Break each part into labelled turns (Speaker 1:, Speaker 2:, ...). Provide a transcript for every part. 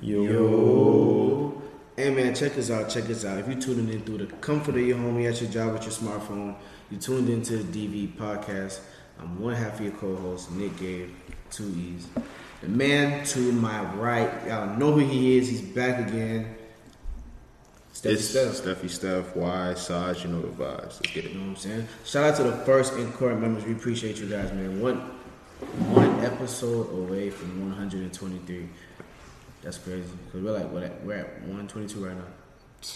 Speaker 1: Yo.
Speaker 2: Yo. Hey man, check us out, check us out. If you're tuning in through the comfort of your home, you at your job with your smartphone, you tuned into the DV podcast. I'm one half of your co-host, Nick Gabe, two E's. The man to my right, y'all know who he is. He's back again. Steffi
Speaker 3: It's
Speaker 2: Steph.
Speaker 3: Steffi Steph, Y, Saj, you know the vibes. Let's get
Speaker 2: You
Speaker 3: it.
Speaker 2: know what I'm saying? Shout out to the first in court members. We appreciate you guys, man. One one episode away from 123. That's crazy. Cause we're like what? At, we're at 122 right now.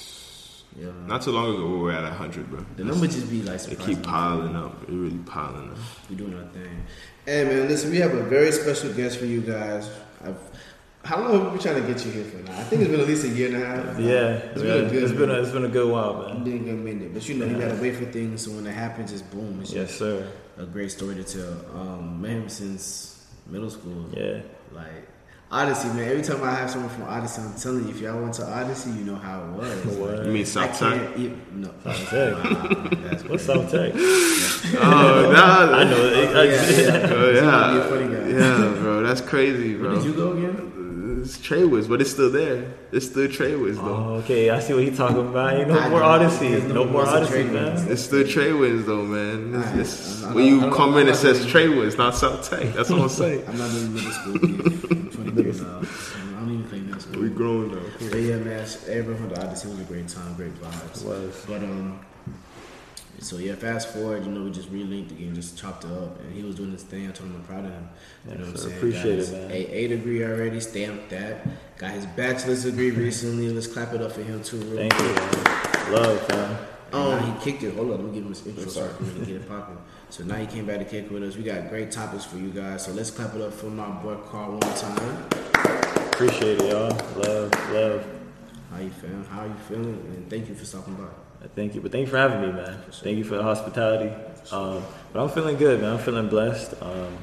Speaker 2: Yeah.
Speaker 3: Not too long ago, we were at 100, bro.
Speaker 2: the number just be like
Speaker 3: They
Speaker 2: surprising.
Speaker 3: keep piling up. They really piling up.
Speaker 2: We're doing our thing. Hey man, listen, we have a very special guest for you guys. I've, how long have we been trying to get you here for now? I think it's been at least a year and a half.
Speaker 1: Yeah,
Speaker 2: it's
Speaker 1: yeah,
Speaker 2: been a good.
Speaker 1: it's been a, it's been a good while, man.
Speaker 2: been a good minute, but you know you gotta wait for things. So when it happens, it's boom. It's
Speaker 1: Yes, sir.
Speaker 2: a great story to tell. Um, met him since middle school.
Speaker 1: Yeah,
Speaker 2: Like Odyssey, man. Every time I have someone from Odyssey, I'm telling you, if y'all went to Odyssey, you know how it was.
Speaker 1: What?
Speaker 3: You mean
Speaker 2: I
Speaker 3: South Tech?
Speaker 2: can't. No,
Speaker 1: South Tech.
Speaker 2: Nah, that's
Speaker 1: what's South Tech?
Speaker 3: Oh, nah.
Speaker 1: Oh, I know. It,
Speaker 2: Yeah, yeah.
Speaker 3: Oh, yeah.
Speaker 2: be a funny guy.
Speaker 3: Yeah, bro. That's crazy, bro.
Speaker 2: Where
Speaker 3: bro.
Speaker 2: did you go again?
Speaker 3: It's Treywiz, but it's still there. It's still Treywiz, though.
Speaker 1: Oh, okay, I see what he's talking about. Ain't no
Speaker 2: I
Speaker 1: more. Odyssey. No,
Speaker 2: no
Speaker 1: more
Speaker 2: more
Speaker 1: Odyssey, man.
Speaker 3: It's still Treywiz, though, man. It's,
Speaker 2: Alright,
Speaker 3: it's-
Speaker 2: I'm- I'm
Speaker 3: when you come in,
Speaker 2: not
Speaker 3: it says
Speaker 2: really-
Speaker 3: Treywiz, not South Tech. That's what I'm saying.
Speaker 2: I'm not in middle school. Kid. I'm 23 now. I don't even claim middle school.
Speaker 3: We grown now.
Speaker 2: But yeah, man. Everyone from the Odyssey was a great time, great vibes.
Speaker 1: Was.
Speaker 2: But um, so yeah, fast forward, you know, we just relinked again, just chopped it up, and he was doing his thing. I told him I'm proud of him. You know what I'm saying?
Speaker 1: Appreciate
Speaker 2: Got his
Speaker 1: it, man.
Speaker 2: A, A degree already, stamped that. Got his bachelor's degree recently. Let's clap it up for him too. Real
Speaker 1: Thank
Speaker 2: quick.
Speaker 1: you, man. Love, man.
Speaker 2: And
Speaker 3: Um,
Speaker 2: now he kicked it. Hold on, let me give him his intro so I can get it popping. So now he came back to kick with us. We got great topics for you guys. So let's clap it up for my boy Carl one more time.
Speaker 1: Appreciate it, y'all. Love, love.
Speaker 2: How you feeling? How you feeling? And thank you for stopping by.
Speaker 1: Thank you, but thank you for having me, man. Thank you for the hospitality. Um, but I'm feeling good, man. I'm feeling blessed. Um,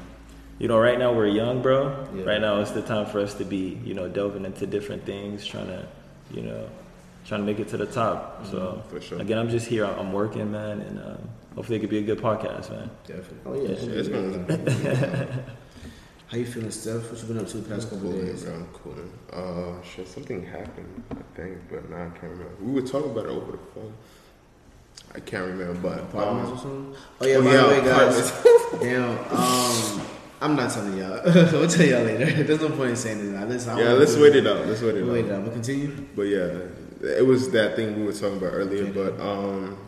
Speaker 1: you know, right now we're young, bro.
Speaker 2: Yeah.
Speaker 1: Right now it's the time for us to be, you know, delving into different things, trying to, you know, trying to make it to the top. So
Speaker 3: For sure.
Speaker 1: again, I'm just here. I'm working, man, and um, hopefully it could be a good podcast, man.
Speaker 2: Definitely. Oh yeah.
Speaker 3: Yeah, it's gonna
Speaker 2: How you feeling, Steph? What you been up to the past couple
Speaker 3: cool,
Speaker 2: days?
Speaker 3: bro. I'm cool. Uh, shit, something happened, I think, but now I can't remember. We were talking about it over the phone. I can't remember, but
Speaker 2: Apartments or
Speaker 3: um,
Speaker 2: something? Oh yeah,
Speaker 3: oh,
Speaker 2: by
Speaker 3: yeah,
Speaker 2: the way, guys. damn. Um, I'm not telling y'all. we'll tell y'all later. There's no point in saying this now. Listen,
Speaker 3: yeah, let's wait it out. Let's wait it
Speaker 2: We'll
Speaker 3: out.
Speaker 2: wait it out. We'll continue.
Speaker 3: But yeah, it was that thing we were talking about earlier.
Speaker 2: Okay.
Speaker 3: But um,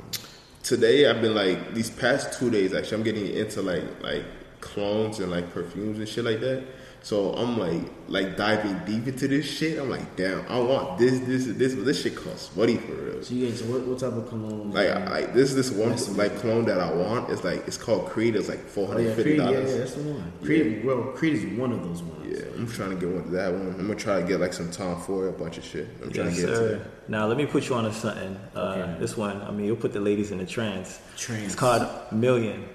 Speaker 3: today I've been like these past two days. Actually, I'm getting into like like clones and like perfumes and shit like that. So I'm like like diving deep into this shit. I'm like, damn, I want this, this, this, but this shit costs money for real.
Speaker 2: So you get so what, what type of cologne?
Speaker 3: Like, I, this this one
Speaker 2: Nice to
Speaker 3: like clone that I want. It's like it's called Creed. It's like four
Speaker 2: Oh
Speaker 3: hundred
Speaker 2: yeah,
Speaker 3: fifty
Speaker 2: Creed. Yeah,
Speaker 3: dollars.
Speaker 2: yeah, that's the one. Creed. Well, Creed is one of those ones.
Speaker 3: Yeah, I'm trying to get one of that one. I'm gonna try to get like some Tom Ford, a bunch of shit. I'm trying
Speaker 1: Yes,
Speaker 3: to get into
Speaker 1: sir.
Speaker 3: that.
Speaker 1: Now let me put you on to something. Uh,
Speaker 2: Okay.
Speaker 1: This one, I mean, you'll put the ladies in a trance.
Speaker 2: Trance.
Speaker 1: It's called Million.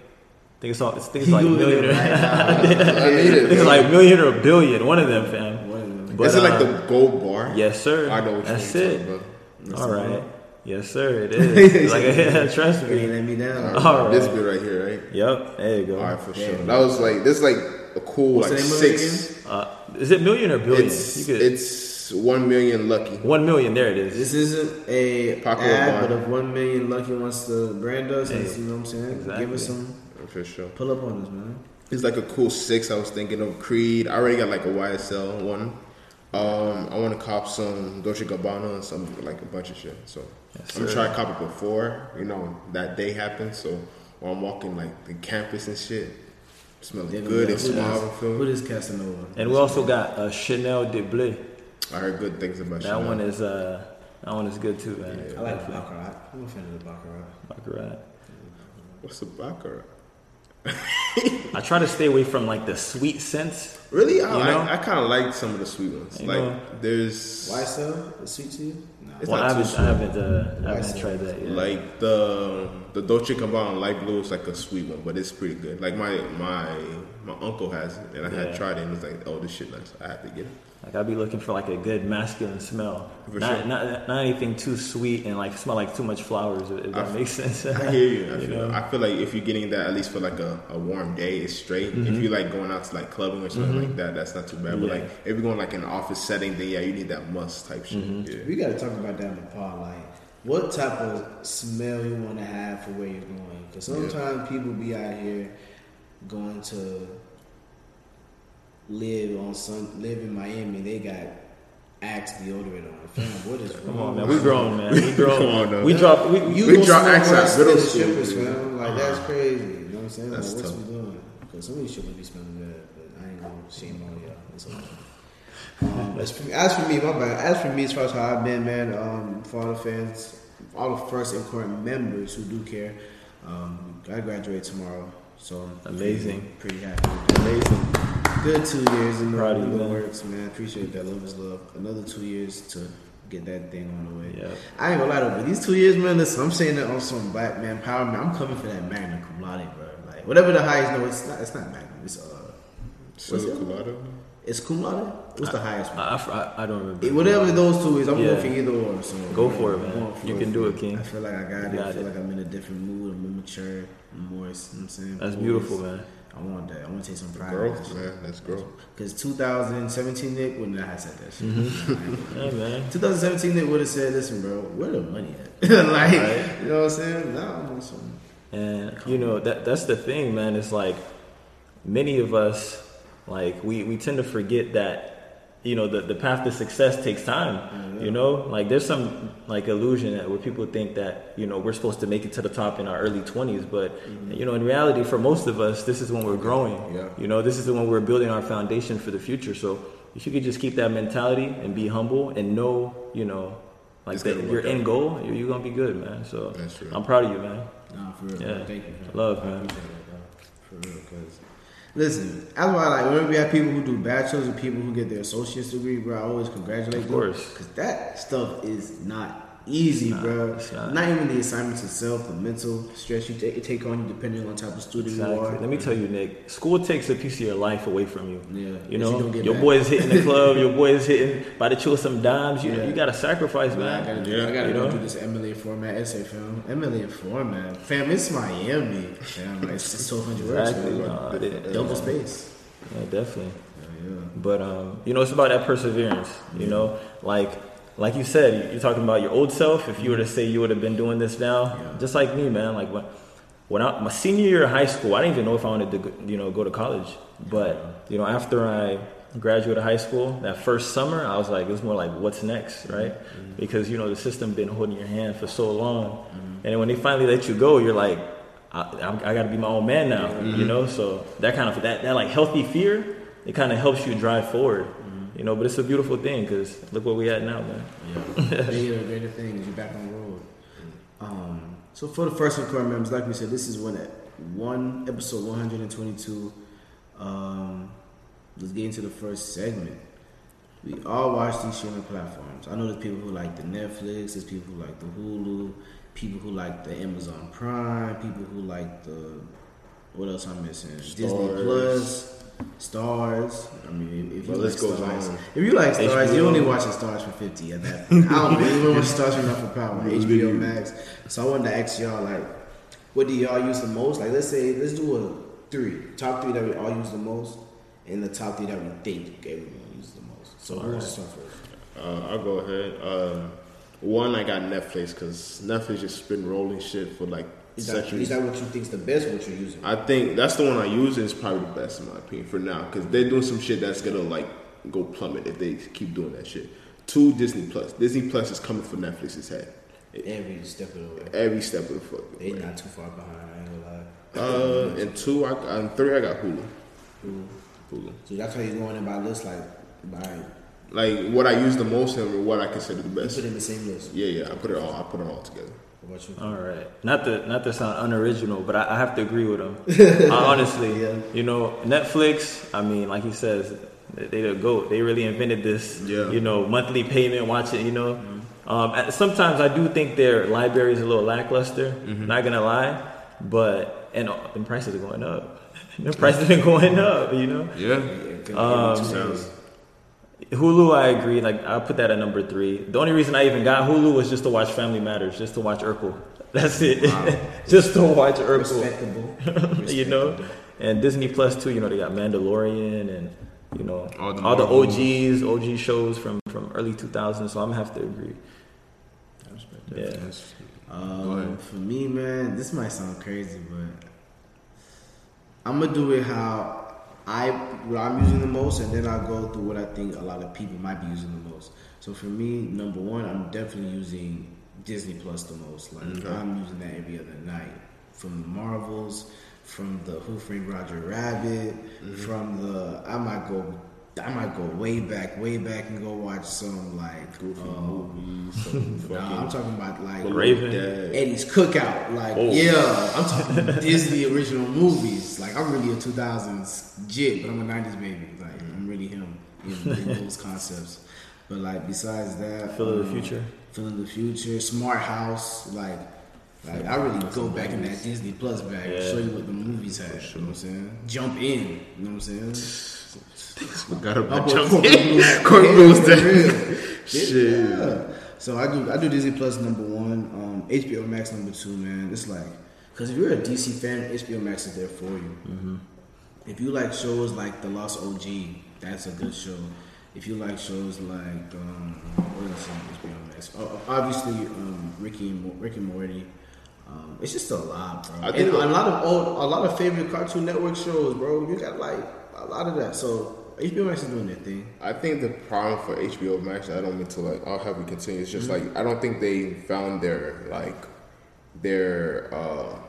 Speaker 1: I think it's all. It's things like
Speaker 2: You
Speaker 1: million.
Speaker 2: live
Speaker 1: Or,
Speaker 2: right now.
Speaker 3: I need it.
Speaker 1: It's like million or a billion. One of them, fam.
Speaker 2: One of them.
Speaker 1: But,
Speaker 3: Is it like
Speaker 1: uh,
Speaker 3: the gold bar?
Speaker 1: Yes, sir.
Speaker 3: I know what
Speaker 1: That's
Speaker 3: you're
Speaker 1: it.
Speaker 3: talking about.
Speaker 2: That's
Speaker 1: All
Speaker 2: the one.
Speaker 1: Yes, sir. It is. like, trust
Speaker 2: You
Speaker 1: me.
Speaker 2: let me down.
Speaker 1: All
Speaker 3: This
Speaker 1: right.
Speaker 3: bit right here, right?
Speaker 1: Yep. There you go.
Speaker 3: All right, for
Speaker 2: Yeah.
Speaker 3: sure. That was like this, is like a cool
Speaker 2: What's
Speaker 3: like
Speaker 2: the name of it
Speaker 3: six.
Speaker 1: Uh, is it million or billion?
Speaker 3: It's
Speaker 1: you could,
Speaker 3: it's one million lucky.
Speaker 1: one million. There it is.
Speaker 2: This isn't a
Speaker 3: Popular
Speaker 2: ad,
Speaker 3: bar.
Speaker 2: but if one million lucky wants the brand us,
Speaker 1: Hey,
Speaker 2: you know what I'm saying?
Speaker 1: exactly.
Speaker 2: Give us some,
Speaker 3: For sure.
Speaker 2: pull up on us, man.
Speaker 3: It's like a cool six. I was thinking of Creed. I already got like a YSL one. Um, I want to cop some Dolce Gabbana and some like a bunch of shit. So
Speaker 1: Yes,
Speaker 3: I'm
Speaker 1: sir.
Speaker 3: trying to cop it before you know that day happens. So while I'm walking like the campus and shit, smelling
Speaker 2: They're
Speaker 3: good
Speaker 2: be
Speaker 3: and
Speaker 2: like, who
Speaker 3: suave.
Speaker 2: is-
Speaker 3: and feel
Speaker 2: Who Casanova?
Speaker 1: and we also got a Chanel de Bleu.
Speaker 3: I heard good things about
Speaker 1: That
Speaker 3: Chanel.
Speaker 1: one is uh, that one is good too, man.
Speaker 2: I like the Baccarat. I'm a fan of the Baccarat.
Speaker 1: Baccarat.
Speaker 3: What's the baccarat?
Speaker 1: I try to stay away from like the sweet scents.
Speaker 3: Really, I,
Speaker 1: You know?
Speaker 3: I, I kind of like some of the sweet ones.
Speaker 1: You
Speaker 3: like
Speaker 1: know?
Speaker 3: there's
Speaker 2: YSL? The sweet tea? Nah.
Speaker 3: It's
Speaker 1: well,
Speaker 3: not
Speaker 1: I
Speaker 3: too
Speaker 1: haven't, I haven't, uh, I haven't tried that yet.
Speaker 3: like the the Dolce Gabbana light blue is like a sweet one, but it's pretty good. Like my my my uncle has it, and I had tried it, and it's like, oh, this shit nice. I had to get it.
Speaker 1: Like I'd be looking for like a good masculine smell,
Speaker 3: For
Speaker 1: not,
Speaker 3: sure.
Speaker 1: not not anything too sweet and like smell like too much flowers. If that
Speaker 3: I-
Speaker 1: makes sense.
Speaker 3: I hear you. I
Speaker 1: You
Speaker 3: feel,
Speaker 1: know?
Speaker 3: I feel like if you're getting that at least for like a, a warm day, it's straight. If you like going out to like clubbing or something like that, that's not too bad. But
Speaker 1: Mm-hmm.
Speaker 3: Like if you're going like an office setting, then yeah, you need that must type shit.
Speaker 1: Mm-hmm.
Speaker 3: Yeah.
Speaker 2: We gotta talk about that in the pod. Like, what type of smell you want to have for where you're going? Because sometimes people be out here going to live on some live in Miami. They got Axe deodorant on. Fam, what is wrong?
Speaker 1: Come on, man. We grown, man. We grown.
Speaker 3: Come on, though.
Speaker 1: we drop. We,
Speaker 2: You
Speaker 3: We drop Axe
Speaker 2: worse
Speaker 3: at middle school,
Speaker 2: strippers,
Speaker 3: dude.
Speaker 2: fam. Like that's crazy. You know what I'm saying?
Speaker 3: That's
Speaker 2: like, what's
Speaker 3: tough.
Speaker 2: we doing? Because some of these shit be smelling bad, but I ain't gonna shame on y'all. It's okay. Um, as, for, as for me, my bad. As for me, as far as how I've been, man, um, for all the fans, all the first and current members who do care, um, I graduate tomorrow, so
Speaker 1: Amazing.
Speaker 2: pretty, pretty happy.
Speaker 1: amazing.
Speaker 2: Good two years in the,
Speaker 1: Proud
Speaker 2: in the works, man. Appreciate that. Love is love. Another two years to get that thing on the way.
Speaker 1: Yeah.
Speaker 2: I ain't gonna lie though, but these two years, man, listen, I'm saying that on some black man power, man. I'm coming for that magna cum laude, bro. Like whatever the highest, no, it's not. It's not magna. It's uh,
Speaker 3: So
Speaker 2: What's it?
Speaker 3: Colado?
Speaker 2: it's cum laude. What's the highest one?
Speaker 1: I, I, I don't remember.
Speaker 2: It- whatever those two is, I'm
Speaker 1: Yeah.
Speaker 2: going for either one. So
Speaker 1: Go for it, man.
Speaker 2: For
Speaker 1: You
Speaker 2: it.
Speaker 1: can do it, King.
Speaker 2: I feel like I got
Speaker 1: You
Speaker 2: it. I feel
Speaker 1: it.
Speaker 2: like I'm in a different mood. I'm more mature. I'm moist. You know what I'm saying?
Speaker 1: That's
Speaker 2: Poised.
Speaker 1: beautiful, man.
Speaker 2: I want that. I want to take some pride.
Speaker 3: Growth, man. That's growth.
Speaker 2: Because 2017 Nick wouldn't have said that shit.
Speaker 1: Mm-hmm. Yeah, man.
Speaker 2: 2017 Nick would have said, "Listen, bro, where the money at?" like,
Speaker 1: Right.
Speaker 2: you know what I'm saying? Now I'm on some.
Speaker 1: And you know that that's the thing, man. It's like many of us, like we we tend to forget that you know the the path to success takes time. Mm-hmm. You know, like there's some like illusion that where people think that you know we're supposed to make it to the top in our early 20s, but mm-hmm. you know in reality, for most of us, this is when we're growing.
Speaker 2: Yeah.
Speaker 1: You know, this is when we're building our foundation for the future. So if you could just keep that mentality and be humble and know, you know. Like
Speaker 3: It's
Speaker 1: that, your end goal, you're, you're gonna be good, man. So
Speaker 3: That's true.
Speaker 1: I'm proud of you, man.
Speaker 2: Nah, for real.
Speaker 1: Yeah.
Speaker 2: bro. Thank you. Man.
Speaker 1: Love, man.
Speaker 2: it, bro. For real, because listen, that's why like whenever we have people who do bachelors and people who get their associate's degree, bro, I always congratulate
Speaker 1: Of
Speaker 2: them.
Speaker 1: course.
Speaker 2: because that stuff is not easy,
Speaker 1: It's not,
Speaker 2: bro.
Speaker 1: it's not.
Speaker 2: even the assignments itself, the mental stress you take, take on you depending on the type of student you are.
Speaker 1: Let me tell you, Nick. School takes a piece of your life away from you.
Speaker 2: Yeah,
Speaker 1: You
Speaker 2: that you
Speaker 1: know, your
Speaker 2: back.
Speaker 1: is hitting the club. your boy is hitting by the chill some dimes. You
Speaker 2: Yeah.
Speaker 1: you got to sacrifice,
Speaker 2: Man, I
Speaker 1: man.
Speaker 2: gotta, do,
Speaker 3: Yeah.
Speaker 2: I gotta
Speaker 1: You
Speaker 2: go
Speaker 1: know?
Speaker 2: do this MLA format essay film. MLA format, fam. It's Miami, fam. Like, it's just 1,200 words.
Speaker 1: Exactly.
Speaker 2: man.
Speaker 1: No, it- it-
Speaker 2: Double space.
Speaker 1: Yeah, definitely.
Speaker 2: Yeah, yeah.
Speaker 1: But um, you know, it's about that perseverance. You know, like like you said, you're talking about your old self. If you were to say you would have been doing this now,
Speaker 2: Yeah.
Speaker 1: just like me, man. Like when when I my senior year of high school, I didn't even know if I wanted to go, you know go to college. But you know, after I graduated high school, that first summer, I was like, it was more like, what's next, right? Mm-hmm. Because you know the system been holding your hand for so long, mm-hmm. and then when they finally let you go, you're like. I, I, I got to be my own man now, you mm-hmm. know. So that kind of that, that like healthy fear, it kind of helps you drive forward, you know. But it's a beautiful thing because look what we at now, man.
Speaker 2: Yeah. Bigger greater things. You're back on the road. Um, so for the first and current members, like we said, this is one one episode 122. Um, let's get into the first segment. We all watch these streaming platforms. I know there's people who like the Netflix, there's people who like the Hulu, people who like the Amazon Prime, people who like the what else I'm missing? Disney Plus, Starz. I mean, if you like Starz,
Speaker 3: on.
Speaker 2: if you like Starz,
Speaker 1: HBO.
Speaker 2: you only watching Starz for fifty at that. Point. I don't only watch Starz enough for power. HBO Max. So I wanted to ask y'all like, what do y'all use the most? Like, let's say let's do a three top three that we all use the most, and the top three that we think everyone uses the most. So who wants to start first?
Speaker 3: Uh, I'll go ahead. Um, one, I got Netflix because Netflix just been rolling shit for like
Speaker 2: Is that, is that what you think's the best? What you're using?
Speaker 3: I think that's the one I use and it's probably the best in my opinion for now because they're doing some shit that's gonna like go plummet if they keep doing that shit. Two, Disney Plus. Disney Plus is coming for Netflix's head
Speaker 2: Every step of the way.
Speaker 3: every step of the fucking
Speaker 2: They
Speaker 3: way.
Speaker 2: not too far behind. I ain't gonna lie.
Speaker 3: Uh, and two, I and three, I got Hulu.
Speaker 2: Ooh.
Speaker 3: Hulu.
Speaker 2: So that's how you're going in by list, like by
Speaker 3: Like what I use the most and what I consider the
Speaker 2: you
Speaker 3: best.
Speaker 2: put in the same list.
Speaker 3: Yeah, yeah. I put it all. I put it all together.
Speaker 2: What about you?
Speaker 1: All right, not to not to sound unoriginal, but I, I have to agree with him. Honestly,
Speaker 2: Yeah.
Speaker 1: you know, Netflix. I mean, like he says, they they the goat. They really invented this.
Speaker 3: Yeah.
Speaker 1: You know, monthly payment. Watch it. You know, um, sometimes I do think their library is a little lackluster. Not gonna lie, but and uh, the prices are going up. the prices are going up. You know.
Speaker 3: Yeah.
Speaker 2: Yeah,
Speaker 1: Um,
Speaker 2: two days.
Speaker 1: Hulu, I agree. Like I'll put that at number three. The only reason I even got Hulu was just to watch Family Matters, just to watch Urkel. That's it. just to watch Urkel.
Speaker 2: Respectable.
Speaker 1: you know, and Disney Plus too. You know, they got Mandalorian and you know
Speaker 3: All
Speaker 1: all
Speaker 3: the
Speaker 1: the, OGs, OG shows from from early 2000s. So I'm gonna have to agree. Yeah.
Speaker 3: That's- Go
Speaker 2: Um,
Speaker 3: ahead.
Speaker 2: for me, man, this might sound crazy, but I'm gonna do it how I what I'm using the most, and then I'll go through what I think a lot of people might be using the most. So for me, number one, I'm definitely using Disney Plus the most. Like
Speaker 3: Okay.
Speaker 2: I'm using that every other night, from the Marvels, from the Who Framed Roger Rabbit, mm-hmm. from the I might go. I might go way back, way back, and go watch some like
Speaker 3: Goofy
Speaker 2: um,
Speaker 3: movies. Some
Speaker 2: no, I'm talking about like
Speaker 1: Raven.
Speaker 2: Eddie's Cookout. Like,
Speaker 1: Oh.
Speaker 2: yeah, I'm talking Disney original movies. Like, I'm really a 2000s jit, but I'm a 90s baby. Like, I'm really him in, in those concepts. But like, besides that,
Speaker 1: Phil of the
Speaker 2: um,
Speaker 1: Future.
Speaker 2: Of the Future, Smart House. Like, like I really go back in that Disney Plus bag
Speaker 1: Yeah.
Speaker 2: show you what the movies had. You know what I'm saying? Jump in. You know what I'm saying?
Speaker 3: Forgot about
Speaker 2: boy
Speaker 3: Jump
Speaker 2: Corbin
Speaker 3: In.
Speaker 2: Bleu-
Speaker 3: Corbin
Speaker 2: Yeah,
Speaker 3: Bleu was
Speaker 2: for
Speaker 3: there.
Speaker 2: real.
Speaker 3: Shit.
Speaker 2: Yeah. So I do I do Disney Plus number one, um, HBO Max number two, man. It's like because if you're a DC fan, HBO Max is there for you.
Speaker 3: Mm-hmm.
Speaker 2: If you like shows like The Last OG, that's a good show. If you like shows like um, what else on HBO Max? Oh, obviously um, Ricky and Morty. Um, it's just a lot, bro.
Speaker 3: I think
Speaker 2: and a lot of old, a lot of favorite Cartoon Network shows, bro. You got like a lot of that. So HBO Max is doing their thing.
Speaker 3: I think the problem for HBO Max, I don't mean to like, I'll have you continue. It's just
Speaker 2: Mm-hmm.
Speaker 3: like I don't think they found their like their uh,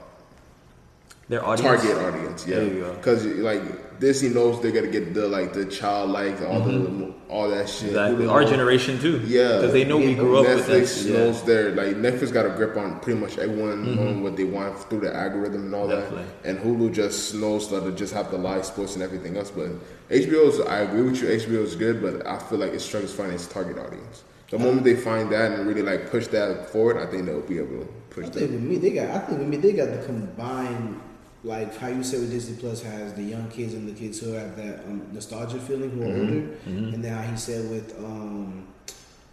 Speaker 1: Their audience.
Speaker 3: target audience. Yeah,
Speaker 1: There you go.
Speaker 3: because like Disney knows they're gonna get the like the child like all the all that shit.
Speaker 1: Mm-hmm. Exactly. Our
Speaker 3: knows-
Speaker 1: generation too.
Speaker 3: Yeah,
Speaker 1: Because they know we grew up with
Speaker 3: Netflix
Speaker 1: that.
Speaker 3: knows their like Netflix got a grip on pretty much everyone knowing what they want through the algorithm and all
Speaker 1: Mm-hmm. Definitely.
Speaker 3: that. And Hulu just knows that to just have the live sports and everything else. But HBO's, I agree with you, HBO is good, but I feel like it struggles finding its target audience. The moment they find that and really like push that forward, I think they'll be able to push
Speaker 2: I
Speaker 3: that.
Speaker 2: think with me, they got. I think with me, they got the combined, like how you said with Disney Plus has the young kids and the kids who have that um, nostalgia feeling who are
Speaker 3: Mm-hmm.
Speaker 2: older, and then how he said with um,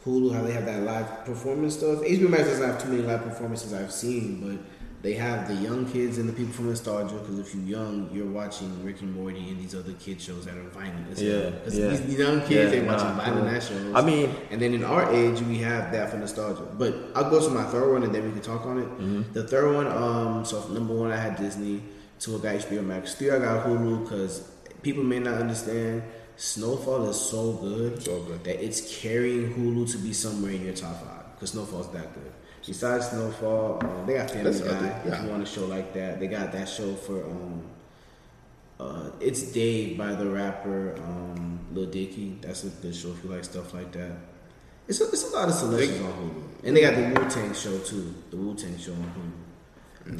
Speaker 2: Hulu how they have that live performance stuff. HBO Max doesn't have too many live performances I've seen, but they have the young kids and the people from nostalgia. Because if you're young, you're watching Rick and Morty and these other kid shows that are violent.
Speaker 1: Yeah, yeah.
Speaker 2: these young kids
Speaker 1: Yeah,
Speaker 2: they watching
Speaker 1: nah,
Speaker 2: violent
Speaker 1: cool.
Speaker 2: shows.
Speaker 1: I mean,
Speaker 2: And then in our age, we have that for nostalgia. But I'll go to my third one and then we can talk on it.
Speaker 1: Mm-hmm.
Speaker 2: The third one, um, so number one, I had Disney. Two, I got HBO Max. Three, I got Hulu because people may not understand. Snowfall is so good,
Speaker 3: So good.
Speaker 2: that it's carrying Hulu to be somewhere in your top five because Snowfall's that good. Besides Snowfall, um, they got Family
Speaker 3: That's
Speaker 2: Guy.
Speaker 3: other-
Speaker 2: If you want a show like that, they got that show for um, uh, it's Dave by the rapper um, Lil Dicky. That's a good show if you like stuff like that. It's a, it's a lot of selections on Hulu, and they got the Wu Tang show too. The Wu Tang show on Hulu.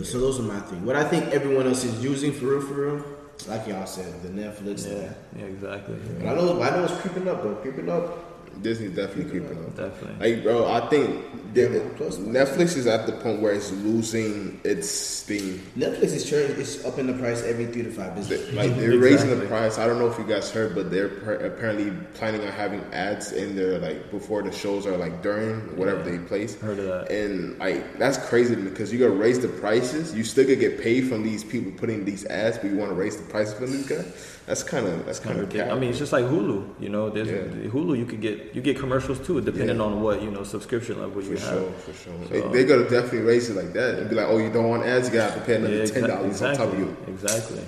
Speaker 2: So those are my three. What I think everyone else is using for real, for real, like y'all said, the Netflix.
Speaker 1: yeah, yeah, exactly.
Speaker 2: But I know, I know it's creeping up though. Creeping up.
Speaker 3: Disney's definitely creeping up.
Speaker 1: Definitely.
Speaker 3: Like, bro, I think the-
Speaker 2: plus-
Speaker 3: Netflix is at the point where it's losing its steam.
Speaker 2: Netflix is churning, it's upping the price every three to five business.
Speaker 3: Like they're raising the price. I don't know if you guys heard, but they're per- apparently planning on having ads in there like before the shows are like during whatever they place.
Speaker 1: Heard of that.
Speaker 3: And like that's crazy because you gotta raise the prices. You still gonna get paid from these people putting these ads, but you want to raise the prices from these guys. That's kind of that's kind of
Speaker 1: I mean, it's just like Hulu. You know, there's
Speaker 3: Yeah.
Speaker 1: Hulu. You could get you get commercials too, depending
Speaker 3: Yeah.
Speaker 1: on what you know subscription level you
Speaker 3: for
Speaker 1: have.
Speaker 3: sure, for sure.
Speaker 1: So-
Speaker 3: They, they gotta definitely raise it like that and be like, oh, you don't want ads, you gotta pay another
Speaker 1: Yeah,
Speaker 3: ten
Speaker 1: exa-
Speaker 3: dollars on top of
Speaker 1: exactly,
Speaker 3: you.
Speaker 1: exactly.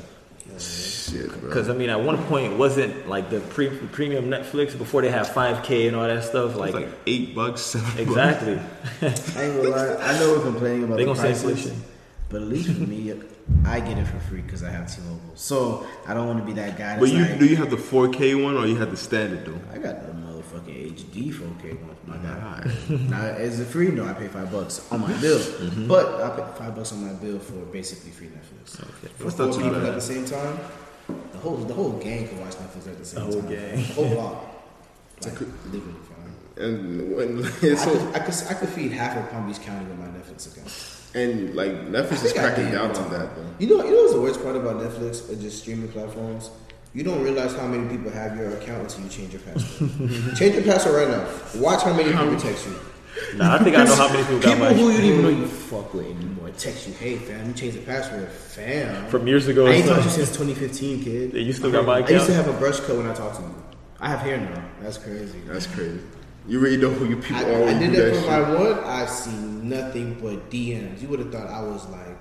Speaker 3: Shit, bro.
Speaker 1: Because I mean, at one point, it wasn't like the pre- premium Netflix before they had 5K and all that stuff. Like,
Speaker 4: like eight bucks, seven bucks.
Speaker 1: exactly.
Speaker 2: I ain't gonna lie. I know we're complaining about
Speaker 1: They
Speaker 2: the
Speaker 1: gonna say
Speaker 2: prices,
Speaker 1: inflation.
Speaker 2: but at least for me, I get it for free because I have T-Mobile. So I don't want to be that guy.
Speaker 4: But you
Speaker 2: like,
Speaker 4: do you have the 4K one or you have the standard though?
Speaker 2: I got the motherfucking HD 4K one. My guy.
Speaker 4: Alright.
Speaker 2: now, is it free? No, I pay five bucks on my bill.
Speaker 1: Mm-hmm.
Speaker 2: But I pay five bucks on my bill for basically free Netflix.
Speaker 1: Okay.
Speaker 2: For
Speaker 4: That's
Speaker 2: four people
Speaker 4: bad.
Speaker 2: at the same time, the whole the whole gang can watch Netflix at the same
Speaker 1: The whole
Speaker 2: time.
Speaker 1: gang.
Speaker 2: the whole block, like literally fine.
Speaker 3: And when it's
Speaker 2: I,
Speaker 3: so
Speaker 2: could, I could I could feed half of Palm Beach County with my Netflix account.
Speaker 3: And like Netflix is cracking down on that though.
Speaker 2: You know, you know what's the worst part about Netflix or just streaming platforms? You don't realize how many people have your account until you change your password. change your password right now. Watch how many people text you.
Speaker 1: Nah, I think I know how many people got
Speaker 2: People
Speaker 1: my
Speaker 2: who you didn't even know you fuck with anymore text you, hey fam, you changed the password, fam.
Speaker 1: from years ago.
Speaker 2: I ain't
Speaker 1: so-
Speaker 2: talked to you since 2015, kid.
Speaker 1: Yeah, you still got my
Speaker 2: I used
Speaker 1: account?
Speaker 2: to have a brush cut when I talked to you. I have hair now. That's crazy.
Speaker 3: That's crazy. You really know who your people
Speaker 2: I,
Speaker 3: are.
Speaker 2: I did
Speaker 3: do
Speaker 2: that
Speaker 3: that
Speaker 2: for my one. I see nothing but DMs. You would have thought I was like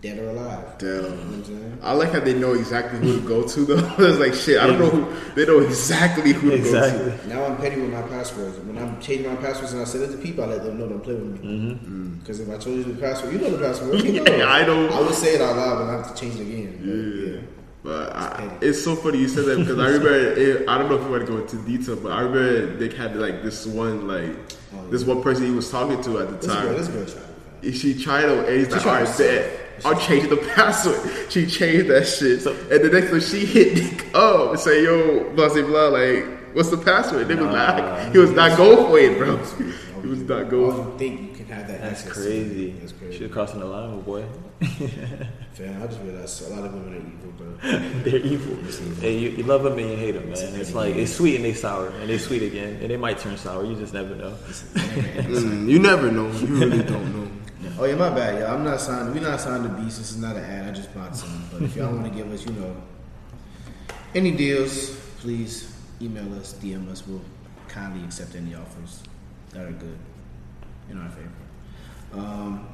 Speaker 2: dead or alive.
Speaker 3: Damn.
Speaker 2: You know what I'm?
Speaker 3: I like how they know exactly who to go to though. it's like shit. I don't know who. They know exactly who to
Speaker 1: go to.
Speaker 2: Now I'm petty with my passwords. When I'm changing my passwords and I send it to people, I let them know don't play with me.
Speaker 1: Mm-hmm.
Speaker 2: Because if I told you the password, you know the password. You know.
Speaker 3: Yeah, I know.
Speaker 2: I would say it out loud, but I have to change it again.
Speaker 3: go to.
Speaker 2: But,
Speaker 3: Yeah. But I, it's so funny you said that because I remember. It, I don't know if you want to go into detail, but I remember they had like this one like
Speaker 2: Oh, yeah.
Speaker 3: this one person he was talking to at the
Speaker 2: This girl,
Speaker 3: time.
Speaker 2: this girl tried
Speaker 3: She tried to, and he's like,
Speaker 2: tried
Speaker 3: all
Speaker 2: to
Speaker 3: right,
Speaker 2: sell
Speaker 3: bet. I'll change the password. She changed that shit. and the next one, she hit Nick up and say, yo, blah, blah, blah, like, what's the password? Nick was not, he was not going for it, bro. He was not going
Speaker 2: you think you can have that
Speaker 1: That's crazy.
Speaker 2: it. That's crazy.
Speaker 1: Should crossing the line, my boy.
Speaker 2: Fam, I just realized a lot of women are evil, bro.
Speaker 1: They're evil. Hey, you, you love them and you hate them, man. It's like it's sweet and they sour, and they sweet again, and they might turn sour. You just never know.
Speaker 3: Mm, you never know. You really don't know.
Speaker 2: Oh yeah, my bad, y'all. I'm not signed. We're not signed to Beast. This is not an ad. I just bought some. But if y'all want to give us, you know, any deals, please email us, DM us. We'll kindly accept any offers that are good in our favor. Um,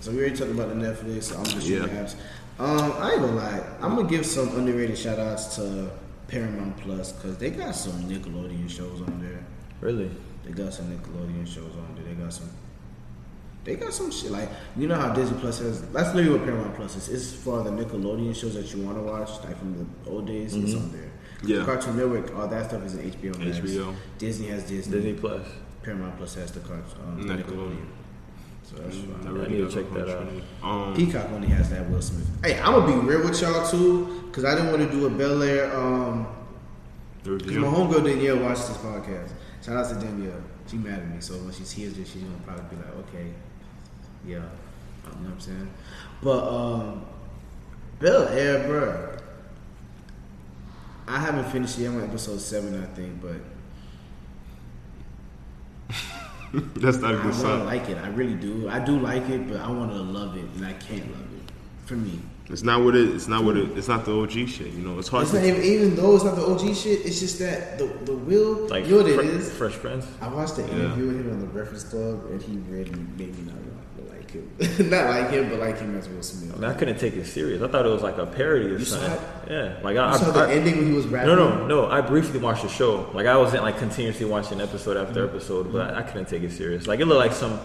Speaker 2: so we already talked about the Netflix. So I'm just
Speaker 3: Yeah.
Speaker 2: apps. Um, I ain't gonna lie. I'm gonna give some underrated shout outs to Paramount Plus because they got some Nickelodeon shows on there.
Speaker 1: Really?
Speaker 2: They got some Nickelodeon shows on there. They got some. They got some shit like you know how Disney Plus has. That's literally what Paramount Plus is. It's for the Nickelodeon shows that you want to watch, like from the old days. It's on there.
Speaker 3: Yeah.
Speaker 2: Cartoon Network, all that stuff is in HBO. Max.
Speaker 3: HBO.
Speaker 2: Disney has Disney.
Speaker 1: Disney Plus.
Speaker 2: Paramount Plus has the cartoon. Um,
Speaker 3: Nickelodeon.
Speaker 2: Nickelodeon. So that's fine.
Speaker 3: I
Speaker 1: I
Speaker 3: really
Speaker 1: need to check that out.
Speaker 3: Um,
Speaker 2: Peacock only has that Will Smith. Hey, I'm gonna be real with y'all too, because I didn't want to do a Bel Air. Um, Because my homegirl Danielle watches this podcast. Shout out to Danielle. She mad at me, so when she hears this, she's gonna probably be like, okay, yeah. You know what I'm saying? But, um, Bel Air, bro. I haven't finished yet. I'm on episode 7, I think, but
Speaker 3: That's not a
Speaker 2: I
Speaker 3: good
Speaker 2: want to
Speaker 3: sign.
Speaker 2: like it. I really do. I do like it, but I want to love it, and I can't love it. For me.
Speaker 3: It's not what it. It's not what it. It's not the OG shit. You know, it's hard
Speaker 2: It's
Speaker 3: to.
Speaker 2: not even, even though it's not the OG shit, it's just that the, the will,
Speaker 1: Like
Speaker 2: you know what
Speaker 1: Fre-
Speaker 2: it is?
Speaker 1: Fresh Prince.
Speaker 2: I watched the
Speaker 3: Yeah.
Speaker 2: interview with him on the Breakfast Club, and he really made me not want him. not like him, but like him as Will Smith.
Speaker 1: I mean, I couldn't take it serious. I thought it was like a parody or
Speaker 2: You
Speaker 1: something. Yeah, like
Speaker 2: You
Speaker 1: I,
Speaker 2: saw
Speaker 1: I,
Speaker 2: the
Speaker 1: I-
Speaker 2: ending when he was rapping.
Speaker 1: no, no, no. I briefly watched the show. Like I wasn't like continuously watching episode after mm-hmm. episode, but I, I couldn't take it serious. Like it looked like some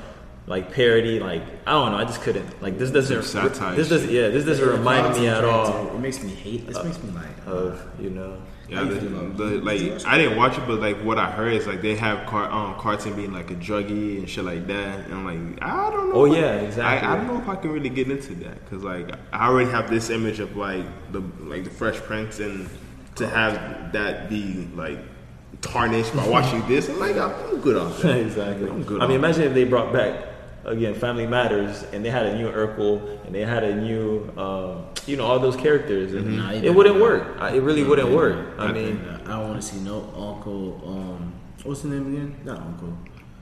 Speaker 1: like parody. Like I don't know. I just couldn't. Like this doesn't.
Speaker 3: Some satire
Speaker 1: This doesn't. Yeah, this doesn't
Speaker 2: The
Speaker 1: remind me at all
Speaker 2: It makes me hate. This makes me like.
Speaker 1: of you know.
Speaker 3: Yeah, the, the, like I didn't watch it, but like what I heard is like they have car, um, Carlton being like a druggie and shit like that, and I'm like, I don't know.
Speaker 1: Oh, yeah,
Speaker 3: I,
Speaker 1: exactly.
Speaker 3: I don't know if I can really get into that because like I already have this image of like the like the Fresh Prince, and to have that be like tarnished by watching this, I'm like, I'm, I'm good off that.
Speaker 1: exactly.
Speaker 3: I'm good.
Speaker 1: I mean,
Speaker 3: off
Speaker 1: imagine if they brought back again Family Matters and they had a new Urkel and they had a new, um, you know, all those characters, and
Speaker 2: Nah,
Speaker 1: it wouldn't work. I- It really wouldn't work. I
Speaker 3: I
Speaker 1: mean,
Speaker 2: I don't want to see no Uncle. Um, what's his name again? Not Uncle.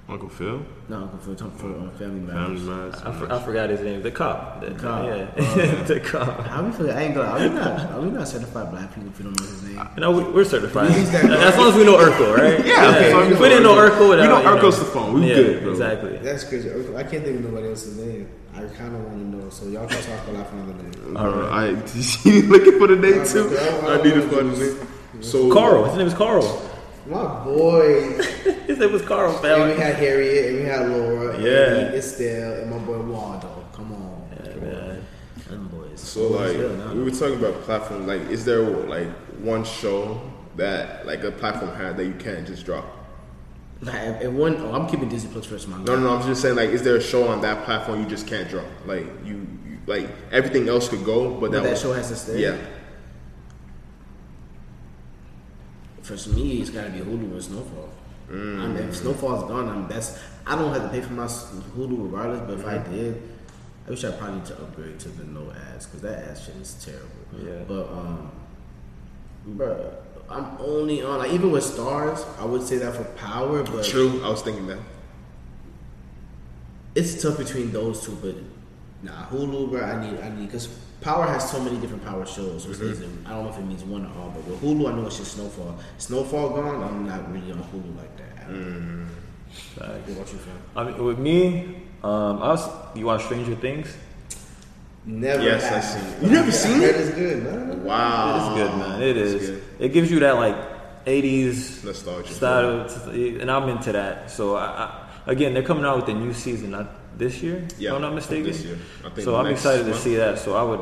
Speaker 3: Uncle Phil,
Speaker 2: Not Uncle Phil. Talking for um, Family
Speaker 3: Family
Speaker 2: Matters.
Speaker 3: Matters.
Speaker 1: I, for, I forgot his name. The cop. The,
Speaker 2: cop.
Speaker 1: Yeah,
Speaker 2: Uh,
Speaker 1: the cop.
Speaker 2: How we feel? I ain't gonna. Are we not? Are we not certified black people if we don't know his name?
Speaker 1: No, we, we're certified.
Speaker 2: We
Speaker 1: as long as we know Urkel, right?
Speaker 3: Yeah, okay,
Speaker 1: If
Speaker 3: we
Speaker 1: we didn't know Urkel,
Speaker 3: We
Speaker 1: then,
Speaker 3: know
Speaker 1: you know.
Speaker 3: Urkel's the phone. We
Speaker 1: yeah,
Speaker 3: good, bro.
Speaker 1: Exactly.
Speaker 2: That's crazy. I can't think of nobody else's name. I kind of want to know. So y'all can talk about another name.
Speaker 3: All right, I you looking for the name too.
Speaker 2: I- I-
Speaker 3: I need to find the name. So
Speaker 1: Carl. His name is Carl.
Speaker 2: My boy.
Speaker 1: His name was Carl.
Speaker 2: and we had Harriet, and we had Laura,
Speaker 1: Yeah.
Speaker 2: and Estelle, and my boy Waldo. Come on,
Speaker 1: Yeah, man.
Speaker 2: them boys.
Speaker 3: So
Speaker 2: Boys
Speaker 3: like
Speaker 2: hell now.
Speaker 3: we were talking about platform. Like, is there like one show that like a platform had that you can't just drop?
Speaker 2: Like, if- if one, oh, I'm keeping Disney Plus first. My
Speaker 3: No, no, no. I'm just saying like, is there a show on that platform you just can't drop? Like you, you like everything else could go, but,
Speaker 2: But
Speaker 3: that,
Speaker 2: that
Speaker 3: was-
Speaker 2: show has to stay.
Speaker 3: Yeah,
Speaker 2: For me, it's got to be Hulu and Snowfall. I mean, if Snowfall's gone, I'm that's I don't have to pay for my Hulu regardless. But if I did, I wish I probably need to upgrade to the no ads because that ad shit is terrible.
Speaker 1: Yeah.
Speaker 2: But um, Bruh, I'm only on like even with Starz. I would say that for power, but
Speaker 3: True. I was thinking that.
Speaker 2: it's tough between those two. But nah, Hulu, bro. I need, I need because Power has so many different Power shows. Which isn't, I don't know if it means one or all, but with Hulu, I know it's just Snowfall. Snowfall gone. I'm not really on Hulu like that.
Speaker 1: Facts.
Speaker 2: What you, fam?
Speaker 1: I mean, with me, um, I was. You watch Stranger Things?
Speaker 2: Never.
Speaker 3: Yes. I've seen it.
Speaker 2: You never seen it? It's good. No?
Speaker 3: Wow.
Speaker 1: It is good, man.
Speaker 3: It's good.
Speaker 1: It gives you that like '80s
Speaker 3: Nostalgia.
Speaker 1: style, and I'm into that. So I, I, again, they're coming out with a new season not this year.
Speaker 3: Yeah,
Speaker 1: if I'm not mistaken.
Speaker 3: this year. I think
Speaker 1: so I'm
Speaker 3: next
Speaker 1: excited to see that. So I would,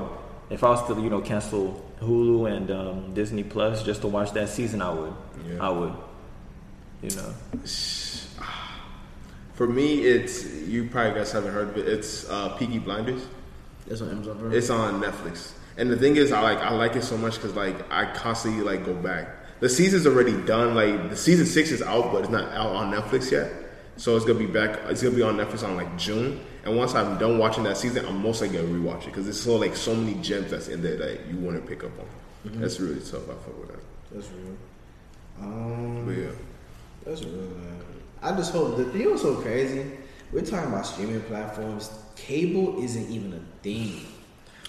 Speaker 1: if I was to you know cancel Hulu and um, Disney Plus just to watch that season, I would.
Speaker 3: Yeah.
Speaker 1: I would. You know.
Speaker 3: For me, it's you probably guys haven't heard of it. It's uh, Peaky Blinders.
Speaker 2: That's on Amazon. Bro.
Speaker 3: It's on Netflix, and the thing is, I like I like it so much because like I constantly like go back. The season's already done. Like the season six is out, but it's not out on Netflix yet. So it's gonna be back. It's gonna be on Netflix on like June. And once I'm done watching that season, I'm most likely gonna rewatch it because there's so like so many gems that's in there that you want to pick up on. That's really tough. I fuck with that.
Speaker 2: That's real. Um,
Speaker 3: But yeah,
Speaker 2: That's real, man. I just hope the know what's so crazy. We're talking about streaming platforms. Cable isn't even a thing.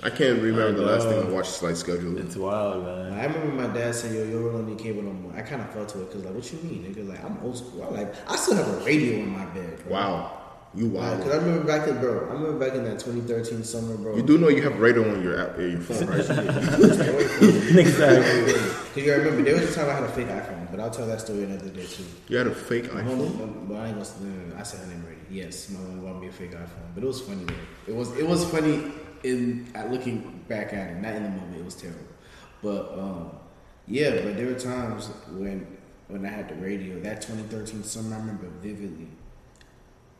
Speaker 3: I can't remember
Speaker 1: I
Speaker 3: the last thing I
Speaker 1: know.
Speaker 3: watched like schedule.
Speaker 1: It's wild, man.
Speaker 2: I remember my dad saying, "Yo, you don't need cable no more." I kind of fell to it because, like, what you mean, nigga? Like, I'm old school. I like, I still have a radio in my bed. Bro.
Speaker 3: Wow, you wild.
Speaker 2: Because I remember back in, bro. I remember back in that 2013 summer, bro.
Speaker 3: You do know you have radio on your app, your phone, right?
Speaker 1: exactly.
Speaker 2: Because you remember there was a time I had a fake iPhone, but I'll tell that story another day too.
Speaker 3: you had a fake
Speaker 2: My
Speaker 3: iPhone.
Speaker 2: home, but I ain't gonna. No, no, no, I said her name already. Yes, my mom bought me a fake iPhone, but it was funny though. It was it was funny in at looking back at it, not in the moment. It was terrible, but um, yeah. But there were times when when I had the radio. That 2013 summer, I remember vividly.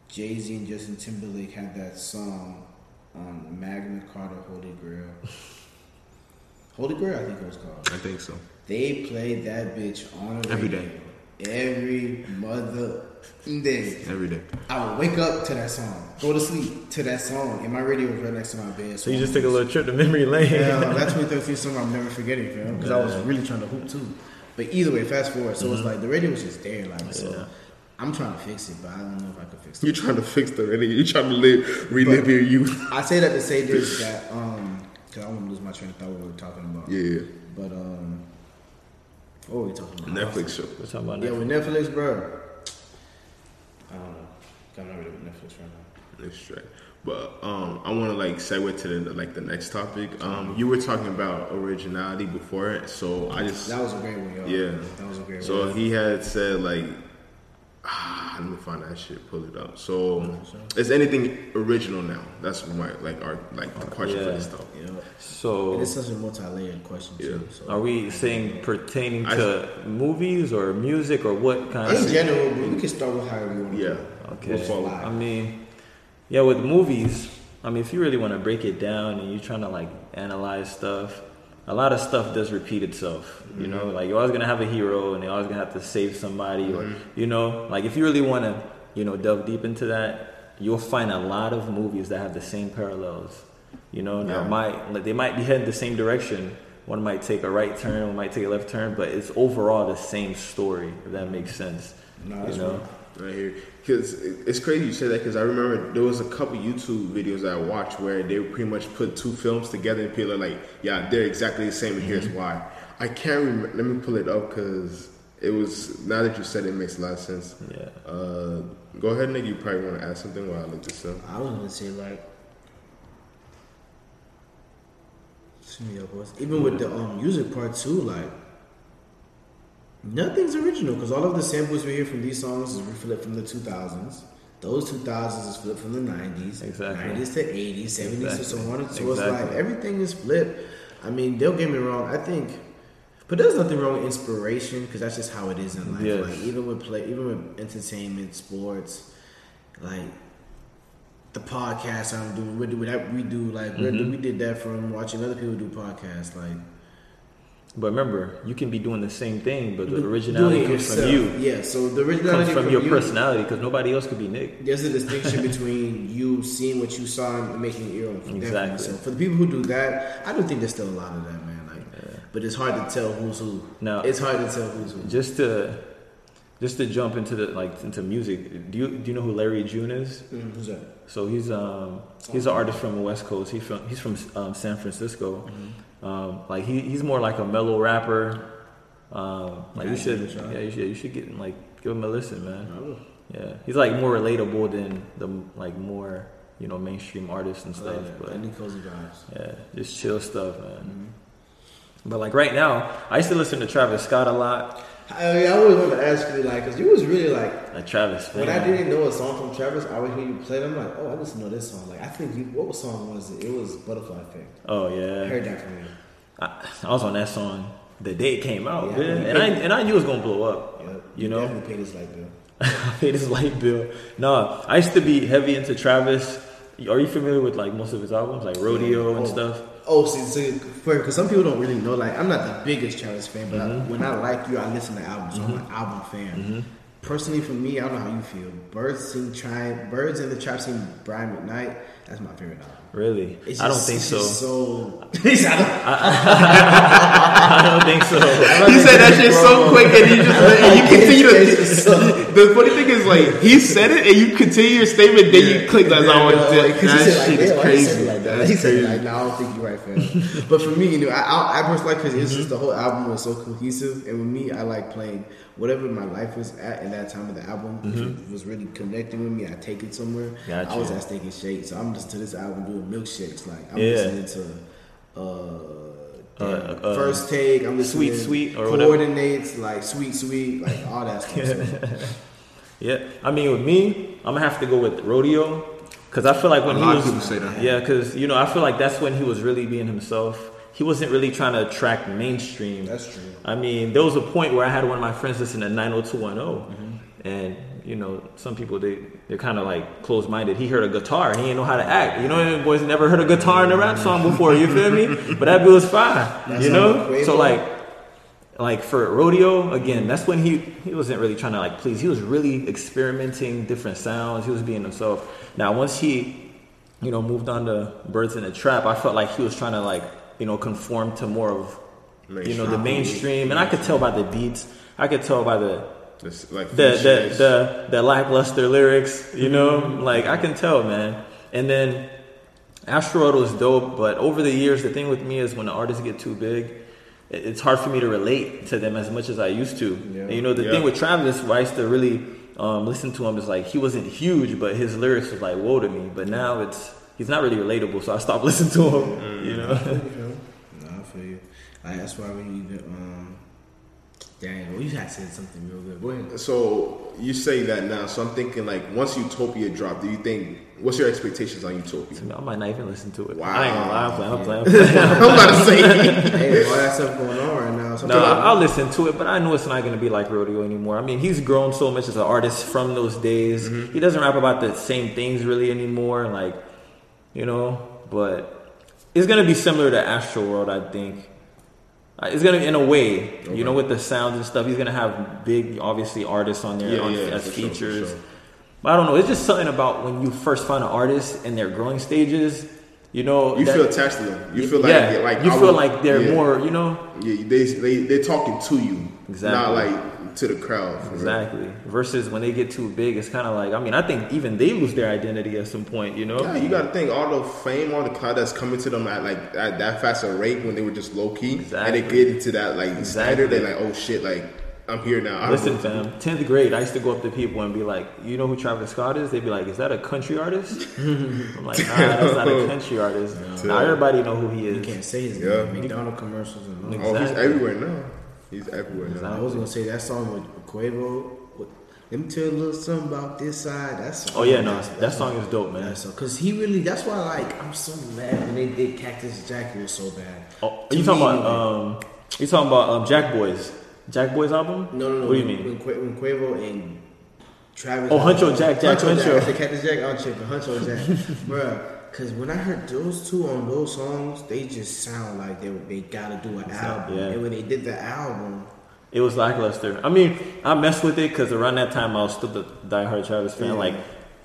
Speaker 2: Jay Z and Justin Timberlake had that song on Magna Carta Holy Grail. Holy Grail, I think it was called.
Speaker 3: I think so.
Speaker 2: They played that bitch on the
Speaker 3: Every
Speaker 2: radio every mother day.
Speaker 3: Every day.
Speaker 2: I would wake up to that song, go to sleep to that song, and my radio was right next to my bed.
Speaker 1: So you just took a little trip to memory lane.
Speaker 2: Yeah, that 2013 summer I'm never forgetting, fam, because I was really trying to hoop too. But either way, fast forward, so it's like the radio was just there, like so.
Speaker 1: Yeah.
Speaker 2: I'm trying to fix it, but I don't know if I can fix it.
Speaker 3: You're trying to fix the radio. You're trying to live, relive your youth.
Speaker 2: I say that to say this that um, because I don't want to lose my train of thought what we were talking about.
Speaker 3: Yeah.
Speaker 2: But um, what were we talking about?
Speaker 3: Netflix show.
Speaker 1: We're talking about
Speaker 2: Yeah,
Speaker 1: Netflix.
Speaker 2: with Netflix, bro. I don't know. I'm not really with Netflix right now.
Speaker 3: That's straight. But um, I want to like segue to the like the next topic. Um, you were talking about originality before it, so I just
Speaker 2: That was a great one, y'all.
Speaker 3: yeah.
Speaker 2: That was a great one.
Speaker 3: So
Speaker 2: one.
Speaker 3: he had said like, ah, let me find that shit. Pull it up. So is anything original now? That's my like our like the question for
Speaker 1: Yeah.
Speaker 3: this topic.
Speaker 2: Yeah.
Speaker 1: So
Speaker 2: And it's such a multi-layered question too. So.
Speaker 1: Are we saying pertaining
Speaker 3: I-
Speaker 1: to movies or music or what kind of
Speaker 2: In
Speaker 1: of?
Speaker 2: general, but we can start with however you want.
Speaker 3: Yeah.
Speaker 1: Okay.
Speaker 3: We'll follow.
Speaker 1: I mean, yeah, with movies, I mean, if you really want to break it down and you're trying to like analyze stuff, a lot of stuff does repeat itself. You know, mm-hmm. like you're always gonna have a hero and you're always gonna have to save somebody, or mm-hmm. you know, like if you really want to, you know, delve deep into that, you'll find a lot of movies that have the same parallels. You know, now
Speaker 3: Yeah.
Speaker 1: might like, they might be heading the same direction. One might take a right turn, one might take a left turn, but it's overall the same story. If that makes sense.
Speaker 2: No,
Speaker 1: you know.
Speaker 2: right.
Speaker 3: Right here because it's crazy you say that because I remember there was a couple YouTube videos that I watched where they pretty much put two films together and people are like, yeah, they're exactly the same and here's
Speaker 1: Mm-hmm.
Speaker 3: why. I can't remember. Let me pull it up because it was now that you said it, it makes a lot of sense.
Speaker 1: Yeah.
Speaker 3: Uh, go ahead, Nick. You probably want to add something while I look this up.
Speaker 2: I was gonna say like, Excuse me, yo, boys. even with the um music part too, like nothing's original because all of the samples we hear from these songs is flipped from the 2000s. Those 2000s is flipped from the 90s,
Speaker 1: Exactly.
Speaker 2: 90s to 80s, 70s to so
Speaker 1: Exactly.
Speaker 2: on. So it's like everything is flipped. I mean, don't get me wrong. I think, but there's nothing wrong with inspiration because that's just how it is in life.
Speaker 1: Yes.
Speaker 2: Like even with play, even with entertainment, sports, like the podcast I'm doing, we do that we do like
Speaker 1: Mm-hmm.
Speaker 2: we did that from watching other people do podcasts. Like
Speaker 1: But remember, you can be doing the same thing, but the originality
Speaker 2: it
Speaker 1: comes from you.
Speaker 2: Yeah, so the originality
Speaker 1: Comes
Speaker 2: originality
Speaker 1: from your
Speaker 2: you.
Speaker 1: personality, because nobody else could be Nick.
Speaker 2: There's a distinction between you seeing what you saw and making it your own.
Speaker 1: Exactly.
Speaker 2: So for the people who do that, I don't think there's still a lot of that, man. Like but it's hard to tell who's who.
Speaker 1: No.
Speaker 2: it's hard to tell who's who.
Speaker 1: Just to just to jump into the like into music. Do you do you know who Larry June is?
Speaker 2: Mm, who's that?
Speaker 1: So he's um he's an artist from the West Coast. He's from he's from um, San Francisco. Um, like he he's more like a mellow rapper. Um, like you should yeah you should you should get like give him a listen, man. Yeah, he's like more relatable than the like more you know mainstream artists and
Speaker 2: Oh,
Speaker 1: stuff.
Speaker 2: yeah.
Speaker 1: But
Speaker 2: Any cozy vibes.
Speaker 1: yeah, just chill stuff, man. But like right now, I used to listen to Travis Scott a lot.
Speaker 2: I, mean, I always wanted to ask you, like, because you was really like,
Speaker 1: Like Travis,
Speaker 2: when I didn't know a song from Travis, I would hear you play it. I'm like, oh, I just know this song. Like, I think you, what song was it? It was Butterfly Effect.
Speaker 1: Oh yeah,
Speaker 2: I
Speaker 1: yeah,
Speaker 2: heard that from you.
Speaker 1: I, I was on that song the day it came out,
Speaker 2: Yeah,
Speaker 1: man,
Speaker 2: you
Speaker 1: and I and I knew it was gonna blow up.
Speaker 2: Yep.
Speaker 1: You know,
Speaker 2: definitely paid his light bill.
Speaker 1: I paid his light bill. No, I used to be heavy into Travis. Are you familiar with like most of his albums, like Rodeo and
Speaker 2: Oh.
Speaker 1: stuff?
Speaker 2: Oh, see, see, because some people don't really know. Like, I'm not the biggest Travis fan, but
Speaker 1: Mm-hmm.
Speaker 2: when I like you, I listen to albums. So I'm an album fan. Personally, for me, I don't know how you feel. Birds sing, try, birds in the trap sing. Brian McKnight. That's my favorite album.
Speaker 1: Really?
Speaker 2: It's
Speaker 1: I don't think so.
Speaker 2: so. He's out of-
Speaker 1: I don't think so.
Speaker 3: He said that shit so quick, and you just and you continue to. The funny thing is, like he said it, and you continue your statement, then you click that. I was
Speaker 2: Like, 'cause he
Speaker 3: that
Speaker 2: said like
Speaker 3: shit is
Speaker 2: that, why he said
Speaker 3: crazy.
Speaker 2: like that?
Speaker 3: That's
Speaker 2: he said it
Speaker 3: crazy.
Speaker 2: like, no, I don't think you're right, fam. but for me, you know, I, I, I personally like because it's just mm-hmm. the whole album was so cohesive, and with me, I like playing whatever my life was at in that time of the album which was really connecting with me. I take it somewhere.
Speaker 1: Gotcha.
Speaker 2: I was at Steak and Shake, so I'm just to this album doing milkshakes. Like I'm
Speaker 1: Yeah.
Speaker 2: listening to. Uh,
Speaker 1: Uh, uh,
Speaker 2: first take, I'm listening
Speaker 1: Sweet Sweet or whatever.
Speaker 2: coordinates like sweet sweet like all that stuff. So.
Speaker 1: Yeah, I mean, with me, I'm gonna have to go with Rodeo because I feel like when
Speaker 3: A
Speaker 1: he was,
Speaker 3: of people say that.
Speaker 1: yeah, because you know, I feel like that's when he was really being himself. He wasn't really trying to attract mainstream.
Speaker 2: That's true.
Speaker 1: I mean, there was a point where I had one of my friends listen to 90210,
Speaker 2: Mm-hmm.
Speaker 1: and you know, some people they they're kind of like closed minded. He heard a guitar, he didn't know how to act. You know, boys never heard a guitar in a rap song before. You feel me? But that was fine.
Speaker 2: That's
Speaker 1: you know, so like like for rodeo again that's when he he wasn't really trying to like please he was really experimenting different sounds he was being himself now once he you know moved on to birds in the trap i felt like he was trying to like you know conform to more of you know the mainstream and i could tell by the beats i could tell by the
Speaker 3: Just like
Speaker 1: the the, the the lackluster lyrics, you know, like I can tell, man. And then Astroworld was dope, but over the years, the thing with me is when the artists get too big, it's hard for me to relate to them as much as I used to.
Speaker 2: Yeah.
Speaker 1: And, you know, the
Speaker 3: Yeah.
Speaker 1: thing with Travis, where I used to really um, listen to him, is like he wasn't huge, but his lyrics was like whoa to me. But now it's he's not really relatable, so I stopped listening to him. You know,
Speaker 2: No, I feel you. Like, that's why we you get, um, dang, well, you had said something real good. Go ahead.
Speaker 3: So you say that now, so I'm thinking like once Utopia dropped, do you think what's your expectations on Utopia?
Speaker 1: I might not even listen to it.
Speaker 3: Wow.
Speaker 1: I ain't gonna lie, I'm playing, I'm playing. I'm playing.
Speaker 3: I'm about to say
Speaker 2: hey, all that stuff going on right now. So
Speaker 1: No, I- I'll listen to it, but I know it's not going to be like Rodeo anymore. I mean, he's grown so much as an artist from those days. He doesn't rap about the same things really anymore, like, you know, but it's going to be similar to Astro World, I think. It's going to, be in a way, you know, with the sounds and stuff, he's going to have big, obviously, artists on there
Speaker 3: Yeah,
Speaker 1: on,
Speaker 3: yeah,
Speaker 1: as
Speaker 3: for sure,
Speaker 1: features.
Speaker 3: sure.
Speaker 1: But I don't know. It's just something about when you first find an artist in their growing stages, you know.
Speaker 3: you
Speaker 1: that-
Speaker 3: feel attached to them. You feel like
Speaker 1: yeah,
Speaker 3: like
Speaker 1: you
Speaker 3: I
Speaker 1: feel
Speaker 3: would-
Speaker 1: like they're
Speaker 3: yeah.
Speaker 1: more, you know,
Speaker 3: Yeah, they they they're talking to you,
Speaker 1: Exactly.
Speaker 3: not like to the crowd. for real.
Speaker 1: Exactly. Versus when they get too big, it's kind of like I mean, I think even they lose their identity at some point. You know?
Speaker 3: Yeah, you got to think all the fame, all the cloud that's coming to them at like at that fast a rate when they were just low key, and
Speaker 1: Exactly.
Speaker 3: they get into that like
Speaker 1: Exactly.
Speaker 3: standard. They're like, oh shit, like I'm here now. I
Speaker 1: Listen, fam. Tenth grade, I used to go up to people and be like, "You know who Travis Scott is?" They'd be like, "Is that a country artist?" I'm like, "Nah, that's not a country artist." Now everybody know who he is.
Speaker 2: you can't say his
Speaker 3: Yeah.
Speaker 2: name. McDonald commercials and all.
Speaker 3: Oh, he's everywhere now. He's everywhere now.
Speaker 2: I was gonna say that song with Quavo. Let me tell you a little something about this side. That's
Speaker 1: Oh yeah, no, that song is dope, man.
Speaker 2: That's so because he really. That's why like I'm so mad when they did Cactus Jack. It was so bad.
Speaker 1: Oh,
Speaker 2: To
Speaker 1: you talking
Speaker 2: me,
Speaker 1: about um? You talking about um Jack Boys? Jack Boys album?
Speaker 2: No, no, no.
Speaker 1: What do you mean?
Speaker 2: When, Qua- when Quavo and Travis.
Speaker 1: Oh, Huncho Jack, Jack
Speaker 2: Huncho
Speaker 1: Huncho.
Speaker 2: I said Cactus Jack. I'm tripping. Huncho Jack, bruh. Because when I heard those two on those songs, they just sound like they they gotta do an album.
Speaker 1: yeah.
Speaker 2: And when they did the album,
Speaker 1: It was lackluster. I mean, I messed with it because around that time I was still the diehard Travis fan.
Speaker 2: Yeah.
Speaker 1: Like,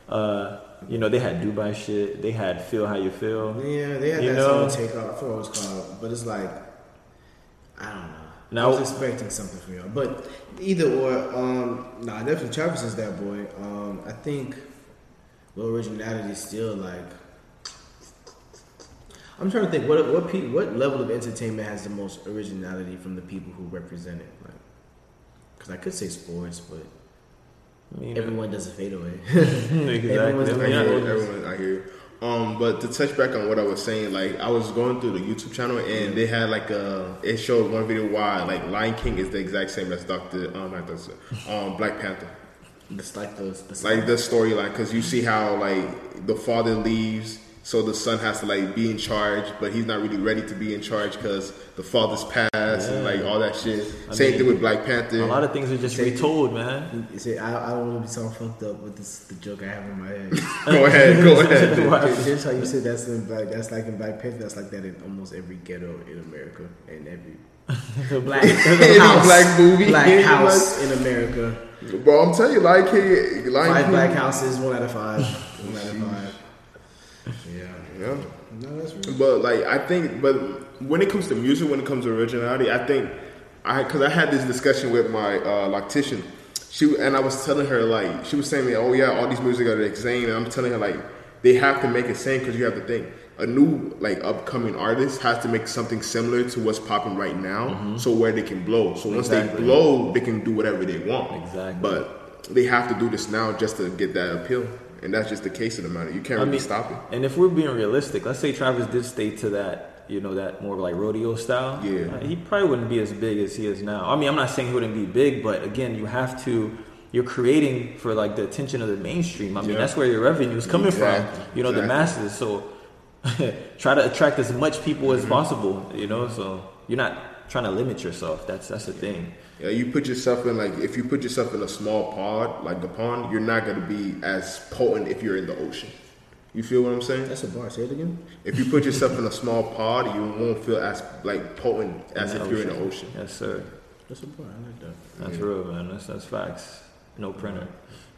Speaker 1: uh, you know, they had Dubai shit. They had Feel How You Feel.
Speaker 2: yeah, they had
Speaker 1: You
Speaker 2: that
Speaker 1: know?
Speaker 2: song take off. I forgot what it's called, but it's like. I don't know.
Speaker 1: Now-
Speaker 2: I was expecting something from y'all, but either or, um, nah, definitely Travis is that boy. Um, I think, well, originality is still like. I'm trying to think what what pe- what level of entertainment has the most originality from the people who represent it. Like, because I could say sports, but
Speaker 1: I mean,
Speaker 2: everyone does a fadeaway.
Speaker 1: exactly.
Speaker 2: everyone's
Speaker 1: I mean,
Speaker 3: I
Speaker 2: doing
Speaker 1: I-
Speaker 3: hear
Speaker 2: it.
Speaker 3: everyone. I hear. Um, but to touch back on what I was saying, like I was going through the YouTube channel and they had like a it showed one video why like Lion King is the exact same as Doctor um, um Black Panther.
Speaker 2: It's like those. The
Speaker 3: like the storyline because you see how like the father leaves so the son has to like be in charge but he's not really ready to be in charge because the father's passed and like all that shit
Speaker 1: I
Speaker 3: same
Speaker 1: mean,
Speaker 3: thing with black panther
Speaker 1: a lot of things are just
Speaker 2: Take-
Speaker 1: retold, man.
Speaker 2: You say, I, I don't want to be so fucked up with this the joke I have in my head.
Speaker 3: go ahead go ahead
Speaker 1: What?
Speaker 2: Just- Just how you said that's in black. That's like in Black Panther. That's like that in almost every ghetto in America and every black house,
Speaker 3: black movie,
Speaker 2: black house in America.
Speaker 3: bro i'm telling you lion king lion
Speaker 2: Five
Speaker 3: king
Speaker 2: black houses, one out of five. One out of five. Yeah. No, that's real.
Speaker 3: But like I think, but when it comes to music, when it comes to originality, I think I because I had this discussion with my uh, loctician. She and I was telling her like she was saying me, oh yeah, all these music are the same, and I'm telling her like they have to make it same because you have to think a new like upcoming artist has to make something similar to what's popping right now, so where they can blow. So once
Speaker 1: Exactly.
Speaker 3: they blow, they can do whatever they want.
Speaker 1: Exactly.
Speaker 3: But they have to do this now just to get that appeal, and that's just the case of the matter. You can't
Speaker 1: I
Speaker 3: really
Speaker 1: mean,
Speaker 3: stop it.
Speaker 1: And if we're being realistic, let's say Travis did stay to that, you know, that more like rodeo style.
Speaker 3: Yeah.
Speaker 1: uh, he probably wouldn't be as big as he is now. I mean, I'm not saying he wouldn't be big, but again, you have to. You're creating for like the attention of the mainstream. I mean,
Speaker 3: Yeah.
Speaker 1: that's where your revenue is coming
Speaker 3: Exactly.
Speaker 1: from. You know, the masses. So try to attract as much people
Speaker 3: Mm-hmm.
Speaker 1: as possible. You know, so you're not trying to limit yourself. That's that's the thing.
Speaker 3: Yeah, you put yourself in like if you put yourself in a small pod, like the pond, you're not gonna be as potent if you're in the ocean. You feel what I'm saying?
Speaker 2: That's a bar. Say it again.
Speaker 3: If you put yourself in a small pod, you won't feel as like potent as if
Speaker 1: the
Speaker 3: you're in the ocean.
Speaker 1: Yes, sir.
Speaker 2: That's a bar. I like that.
Speaker 1: That's real, man. That's that's facts. No printer.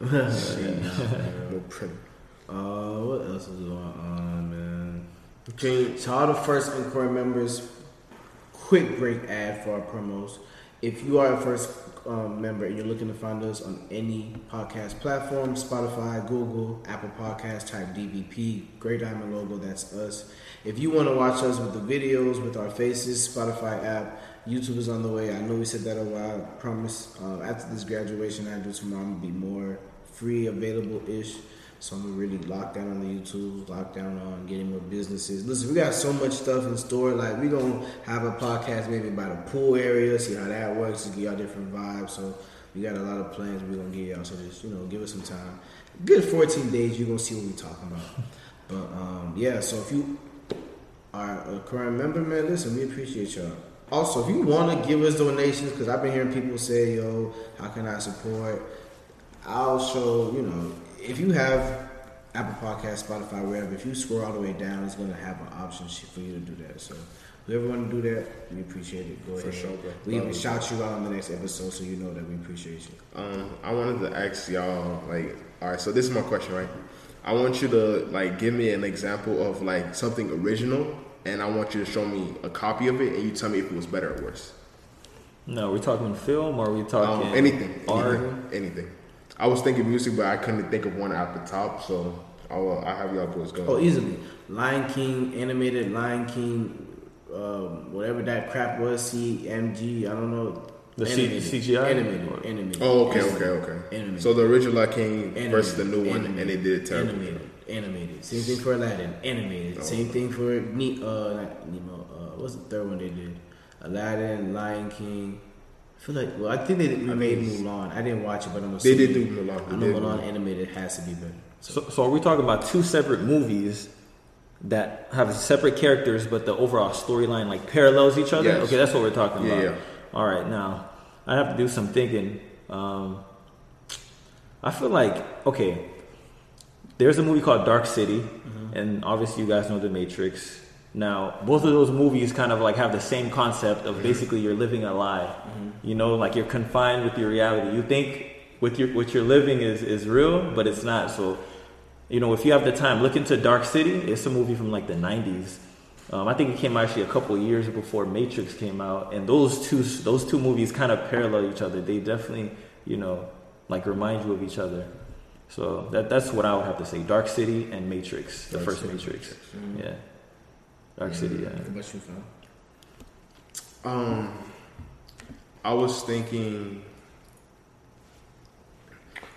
Speaker 3: No print.
Speaker 2: Uh, what else is going on, man?
Speaker 3: Can
Speaker 2: To all the first inquiry members, quick break ad for our promos. If you are a first um, member and you're looking to find us on any podcast platform, Spotify, Google, Apple Podcast, type DVP, Great Diamond logo, that's us. If you want to watch us with the videos, with our faces, Spotify app, YouTube is on the way. I know we said that a while. I promise. Uh, after this graduation I do tomorrow, I'm gonna be more free, available ish. So I'm really locked down on the YouTube, locked down on getting more businesses. Listen, we got so much stuff in store. Like we gonna have a podcast maybe by the pool area, see how that works, to get y'all different vibes. So we got a lot of plans we gonna get y'all. So just you know, give us some time. Good 14 days, you gonna see what we talking about. But um, yeah, so if you are a current member, man, listen, we appreciate y'all. Also, if you want to give us donations, because I've been hearing people say, yo, how can I support? I'll show, you know, if you have Apple Podcast, Spotify, wherever, if you scroll all the way down, it's going to have an option for you to do that. So, whoever want to do that, we appreciate it. Go
Speaker 3: For
Speaker 2: ahead.
Speaker 3: sure, bro.
Speaker 2: We even
Speaker 3: Love it.
Speaker 2: shout you out on the next episode so you know that we appreciate you.
Speaker 3: Um, I wanted to ask y'all, like, all right, so this is my question, right? I want you to like give me an example of like something original, and I want you to show me a copy of it, and you tell me if it was better or worse.
Speaker 1: No, we talking film or we talking
Speaker 3: Um, anything,
Speaker 1: art?
Speaker 3: anything, anything. I was thinking music, but I couldn't think of one at the top, so I'll, I'll have y'all boys go.
Speaker 2: Oh, easily. Lion King, animated Lion King, um, whatever that crap was, CMG, I don't know.
Speaker 1: The C-
Speaker 2: Animated.
Speaker 1: CGI?
Speaker 2: Animated.
Speaker 1: Or-
Speaker 2: Animated.
Speaker 3: Oh, okay,
Speaker 2: Easily.
Speaker 3: okay, okay.
Speaker 2: Animated.
Speaker 3: So the original Lion King
Speaker 2: Animated.
Speaker 3: versus the new one,
Speaker 2: Animated.
Speaker 3: and they did it terrible.
Speaker 2: Animated. Animated. Same thing for Aladdin. Animated.
Speaker 3: Oh.
Speaker 2: Same thing for ne- uh, not Nemo. Uh, what's the third one they did? Aladdin, Lion King. I feel like well, I think they remade Mulan. I didn't watch it, but I'm assuming
Speaker 3: They did do Mulan.
Speaker 2: I know Mulan animated has to be better.
Speaker 1: So, so are we talking about two separate movies that have separate characters, but the overall storyline like parallels each other?
Speaker 3: Yes.
Speaker 1: Okay, that's what we're talking
Speaker 3: Yeah,
Speaker 1: about.
Speaker 3: yeah.
Speaker 1: All right, now I have to do some thinking. Um, I feel like okay, there's a movie called Dark City,
Speaker 3: Mm-hmm.
Speaker 1: and obviously you guys know The Matrix. Now, both of those movies kind of like have the same concept
Speaker 3: Mm-hmm.
Speaker 1: of basically you're living a lie. You know, like you're confined with your reality. You think with your what you're living is is real, but it's not. So, you know, if you have the time, look into Dark City. It's a movie from like the '90s, Um, I think it came out actually a couple of years before Matrix came out, and those two those two movies kind of parallel each other. They definitely, you know, like remind you of each other. So that that's what I would have to say. Dark City and Matrix, the
Speaker 2: Dark
Speaker 1: first
Speaker 2: City,
Speaker 1: Matrix. Yeah, Dark City. Yeah.
Speaker 2: What about you, fam?
Speaker 3: Um, I was thinking,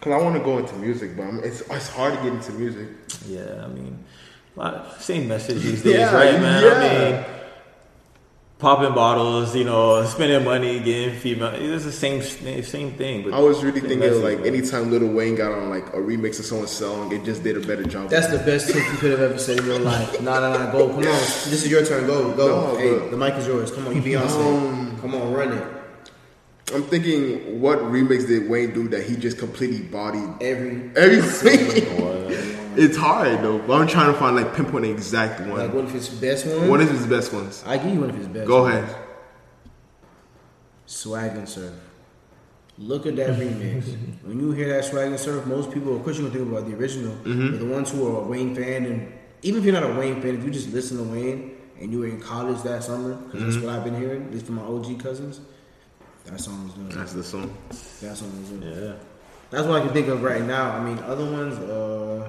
Speaker 3: cause I want to go into music, but I'm, it's it's hard to get into music.
Speaker 1: Yeah, I mean, same message these days,
Speaker 3: Yeah,
Speaker 1: right, man?
Speaker 3: yeah.
Speaker 1: I mean, popping bottles, you know, spending money, getting female. It's the same same thing. But
Speaker 3: I was really thinking
Speaker 1: message,
Speaker 3: like
Speaker 1: bro.
Speaker 3: anytime Lil Wayne got on like a remix of someone's song, it just did a better job.
Speaker 2: That's the best tip you could have ever said in your life. Nah, nah, nah. Go. Come on. This is your turn. Go. Go.
Speaker 3: No,
Speaker 2: hey,
Speaker 3: but-
Speaker 2: the mic is yours. Come on. You Beyonce.
Speaker 3: Um,
Speaker 2: Come on. Run it.
Speaker 3: I'm thinking, what remix did Wayne do that he just completely bodied
Speaker 2: Every.
Speaker 3: everything? It's hard though, but I'm trying to find like pinpoint the exact one.
Speaker 2: Like one of his best ones.
Speaker 3: What is his best ones?
Speaker 2: I give you one of his best.
Speaker 3: Go
Speaker 2: ones.
Speaker 3: ahead.
Speaker 2: Swag and Surf. Look at that remix. when you hear that Swag and Surf, most people, of course, you're gonna think about the original.
Speaker 3: Mm-hmm.
Speaker 2: But the ones who are a Wayne fan, and even if you're not a Wayne fan, if you just listen to Wayne and you were in college that summer, because
Speaker 3: Mm-hmm.
Speaker 2: that's what I've been hearing, at least from my OG cousins, that song was doing.
Speaker 3: That's the song.
Speaker 2: That song was doing.
Speaker 1: yeah.
Speaker 2: That's what I can think of right now. I mean, other ones, uh,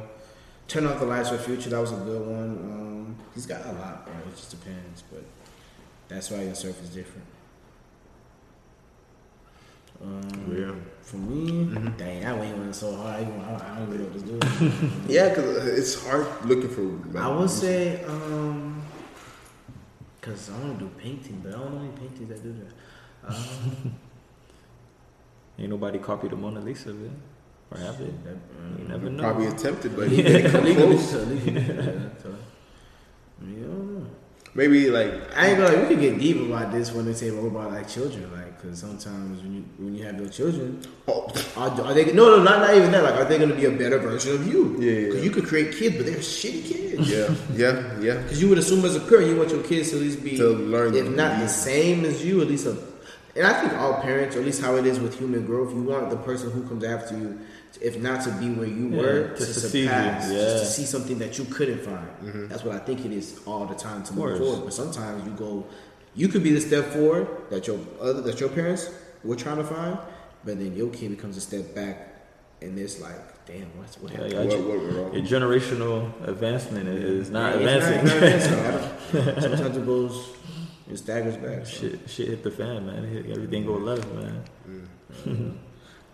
Speaker 2: Turn Off the Lights for Future, that was a good one. Um, he's got a lot, bro. It just depends, but that's why your surf is different. Um,
Speaker 3: Yeah.
Speaker 2: For me,
Speaker 3: Mm-hmm.
Speaker 2: dang, that went went so hard. I, even- I, I don't even know what to do.
Speaker 3: Yeah, because it's hard looking for. Like,
Speaker 2: I would say, um, because I want to do painting, but I don't know any paintings that do that. Um,
Speaker 1: Ain't nobody copied the Mona Lisa, man. Or have they?
Speaker 2: that,
Speaker 1: You never know.
Speaker 3: Probably attempted, but
Speaker 2: legally,
Speaker 3: close.
Speaker 2: legally, yeah, so, yeah, I don't know.
Speaker 3: maybe like
Speaker 2: I ain't gonna. We could get deep about this when they say what about like children, like because sometimes when you when you have your children,
Speaker 3: oh,
Speaker 2: are, are they? No, no, not not even that. Like, are they gonna be a better version of you?
Speaker 3: Yeah, yeah.
Speaker 2: You could create kids, but they're shitty kids.
Speaker 3: yeah, yeah, yeah.
Speaker 2: Because you would assume as a parent, you want your kids to at least be,
Speaker 3: To learn
Speaker 2: if not
Speaker 3: the-
Speaker 2: the same as you, at least a. And I think all parents, or at least how it is with human growth, you want the person who comes after you, if not to be where you
Speaker 1: Yeah,
Speaker 2: were,
Speaker 1: to
Speaker 2: to surpass,
Speaker 1: yeah.
Speaker 2: just to see something that you couldn't find. Mm-hmm. That's what I think it is all the time to move
Speaker 1: course.
Speaker 2: forward. But sometimes you go, you could be the step forward that your other that your parents were trying to find, but then your kid becomes a step back, and it's like, damn, what's what
Speaker 1: Yeah,
Speaker 2: happened?
Speaker 1: yeah,
Speaker 3: What,
Speaker 1: your-
Speaker 3: what wrong?
Speaker 1: Your generational advancement is not
Speaker 2: Yeah,
Speaker 1: advancing.
Speaker 2: not- not advancing. Sometimes it goes, it staggers back. so.
Speaker 1: shit, shit hit the fan, man. Hit, everything go left, man. Mm.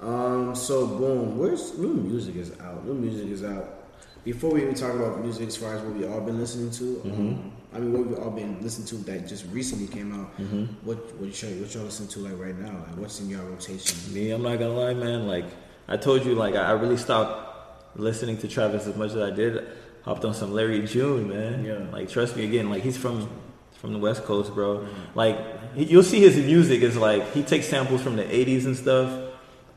Speaker 2: Um. So boom. Where's new music is out? New music is out. Before we even talk about music, as far as what we all been listening to, um, I mean, what we all been listening to that just recently came out. What what y'all what y'all listen to like right now? Like what's in your rotation?
Speaker 1: Me, I'm not gonna lie, man. Like I told you, like I, really stopped listening to Travis as much as I did. Hopped on some Larry June, man.
Speaker 2: Yeah.
Speaker 1: Like trust me again. Like he's from from the West Coast, bro. Like you'll see his music is like he takes samples from the '80s and stuff.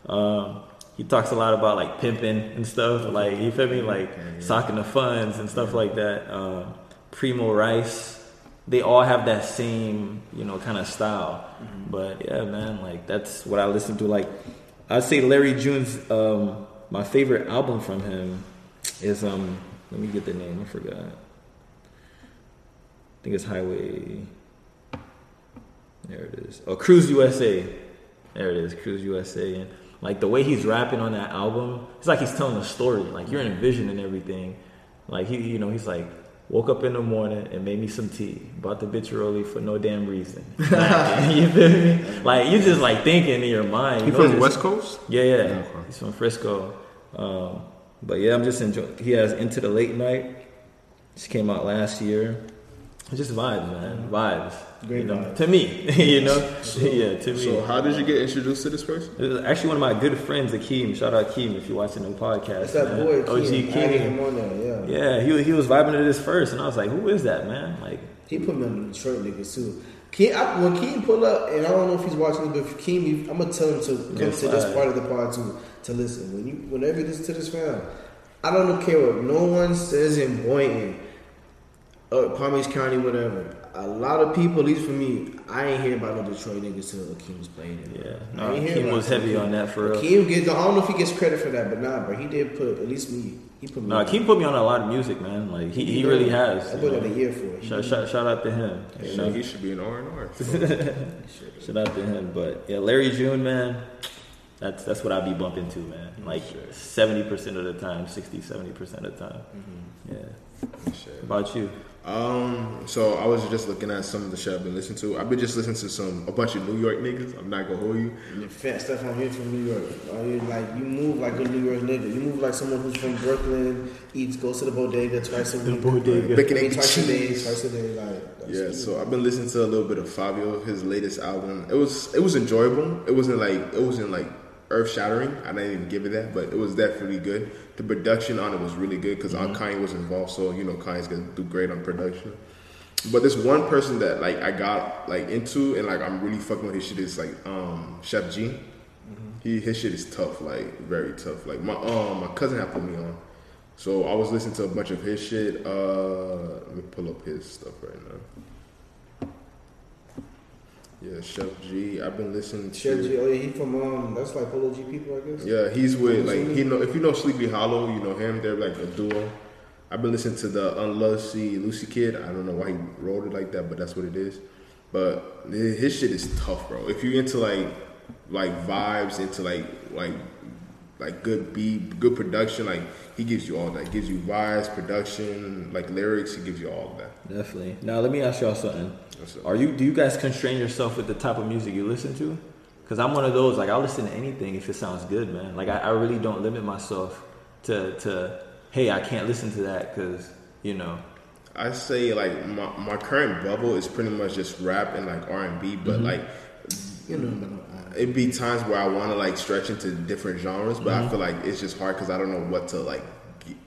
Speaker 1: Um, he talks a lot about like pimping and stuff. Like you feel me, like socking the funds and stuff like that. Um, Primo Rice. They all have that same, you know, kind of style. But yeah, man, like that's what I listen to. Like I'd say Larry June's um, my favorite album from him is um let me get the name, I forgot. I think it's Highway there it is. Oh Cruise USA. There it is, Cruise USA. And like the way he's rapping on that album, it's like he's telling a story. Like you're envisioning everything. Like he you know, he's like Woke up in the morning and made me some tea. Bought the bitch early for no damn reason. Like, you feel me? Like you just like thinking in your mind.
Speaker 3: He
Speaker 1: you know,
Speaker 3: from
Speaker 1: just-
Speaker 3: West Coast?
Speaker 1: yeah, yeah.
Speaker 3: Okay.
Speaker 1: He's from Frisco. Um, but yeah, I'm just enjoying. He has Into the Late Night. Just came out last year. It's just vibes, man. Vibes.
Speaker 2: Great
Speaker 1: you know,
Speaker 2: vibes.
Speaker 1: to me. you know, yeah, to me.
Speaker 3: So how did you get introduced to this person?
Speaker 1: Actually one of my good friends, Akeem. Shout out Akeem if you're watching the podcast.
Speaker 2: That's that
Speaker 1: man.
Speaker 2: boy
Speaker 1: OG
Speaker 2: Keem. I had
Speaker 1: Akeem.
Speaker 2: on there. Yeah.
Speaker 1: Yeah, he, he was vibing to this first, and I was like, "Who is that man?" Like,
Speaker 2: He put me on the Detroit niggas too. Keem, I, when Keem pull up, and I don't know if he's watching but if Keem, I'm gonna tell him to come
Speaker 1: Yes,
Speaker 2: to this part of the pod to to listen. When you, whenever you listen to this fam, I don't care what no one says in Boynton, uh, Palm Beach County, whatever. a lot of people, at least for me, I ain't hear about no Detroit niggas till Akeem was playing it.
Speaker 1: Yeah,
Speaker 2: I
Speaker 1: no, Akeem was
Speaker 2: it.
Speaker 1: heavy on that for real.
Speaker 2: Akeem gets, I don't know if he gets credit for that, but nah, bro, he did put at least me. He put me.
Speaker 1: No, Akeem put me on a lot of music, man. Like he, he really has.
Speaker 2: I put
Speaker 1: know.
Speaker 2: that a year for it.
Speaker 1: Shout, shout, shout out to him. You know?
Speaker 3: he should be an R and R.
Speaker 1: Shout out to him. But yeah, Larry June, man, that's that's what I be bumping to, man. Like seventy percent of the time, 60, 70 percent of the time.
Speaker 2: Mm-hmm.
Speaker 1: Yeah.
Speaker 3: Shit.
Speaker 1: About you?
Speaker 3: Um, so I was just looking at some of the shit I've been listening to. I've been just listening to some a bunch of New York niggas. I'm not gonna hold you.
Speaker 2: And the fat stuff on here from New York. Are you like you move like a New York nigga? You move like someone who's from Brooklyn, eats, goes to the bodega twice a week.
Speaker 1: The bodega.
Speaker 3: Bacon,
Speaker 2: I mean,
Speaker 3: egg,
Speaker 2: twice a day,
Speaker 3: cheese.
Speaker 2: twice a day. Like that's
Speaker 3: Yeah,
Speaker 2: it.
Speaker 3: so I've been listening to a little bit of Fivio, his latest album. It was it was enjoyable. It wasn't like it wasn't like earth shattering. I didn't even give it that, but it was definitely good. The production on it was really good because Kanye was involved, so you know Kanye's gonna do great on production. But this one person that like I got like into and like I'm really fucking with his shit is like um Sheff G. He his shit is tough, like very tough. Like my um my cousin had put me on. So I was listening to a bunch of his shit. Uh let me pull up his stuff right now. Yeah, Sheff G. I've been listening to
Speaker 2: Sheff G, oh yeah, he from um, that's like Polo G people, I guess.
Speaker 3: yeah, he's with like he know if you know Sleepy Hallow, you know him. They're like a duo. I've been listening to the Unlucky Lucy Kid. I don't know why he wrote it like that, but that's what it is. But his shit is tough, bro. If you're into like like vibes, into like like like good beat, good production, like he gives you all that. Gives you vibes, production, like lyrics. He gives you all of that.
Speaker 1: Definitely. Now let me ask y'all something. Are you do you guys constrain yourself with the type of music you listen to? Because I'm one of those like I'll listen to anything if it sounds good, man. Like I, I really don't limit myself to to hey I can't listen to that because you know
Speaker 3: I say like my, my current bubble is pretty much just rap and like R and B, but like
Speaker 2: You know,
Speaker 3: it'd be times where I want to like stretch into different genres, but
Speaker 1: Mm-hmm.
Speaker 3: I feel like it's just hard because I don't know what to like,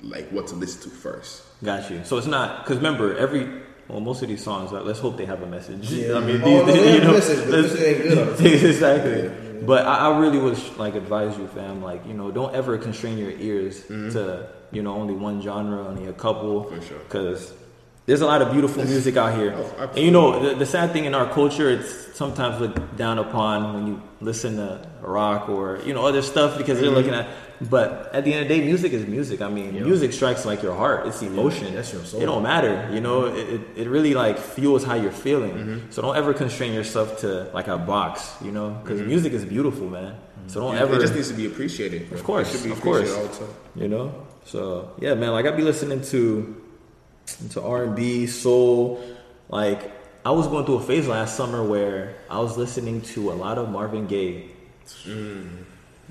Speaker 3: like what to listen to first.
Speaker 1: got you. So it's not because remember every well most of these songs like, let's hope they have a message.
Speaker 2: Yeah.
Speaker 1: I mean these, Oh,
Speaker 2: they
Speaker 1: you know
Speaker 2: message, but ain't good
Speaker 1: exactly. But I, I really would like advise you, fam. Like you know, don't ever constrain your ears mm-hmm. to you know only one genre, only a couple.
Speaker 3: For sure.
Speaker 1: Because there's a lot of beautiful music out here,
Speaker 3: Oh,
Speaker 1: and you know the, the sad thing in our culture, it's sometimes looked down upon when you listen to rock or you know other stuff because they're mm-hmm. looking at. But at the end of the day, music is music. I mean, music strikes like your heart. It's emotion.
Speaker 2: that's your soul.
Speaker 1: It don't matter. You know, it, it, it really like fuels how you're feeling. Mm-hmm. So don't ever constrain yourself to like a box. You know, because mm-hmm. music is beautiful, man. Mm-hmm. So don't
Speaker 3: It-
Speaker 1: ever.
Speaker 3: it just needs to be appreciated. bro.
Speaker 1: Of course,
Speaker 3: it should be
Speaker 1: of course.
Speaker 3: appreciated all the time.
Speaker 1: you know. So yeah, man. Like I be listening to to R and B, soul. Like I was going through a phase last summer where I was listening to a lot of Marvin Gaye. Mm.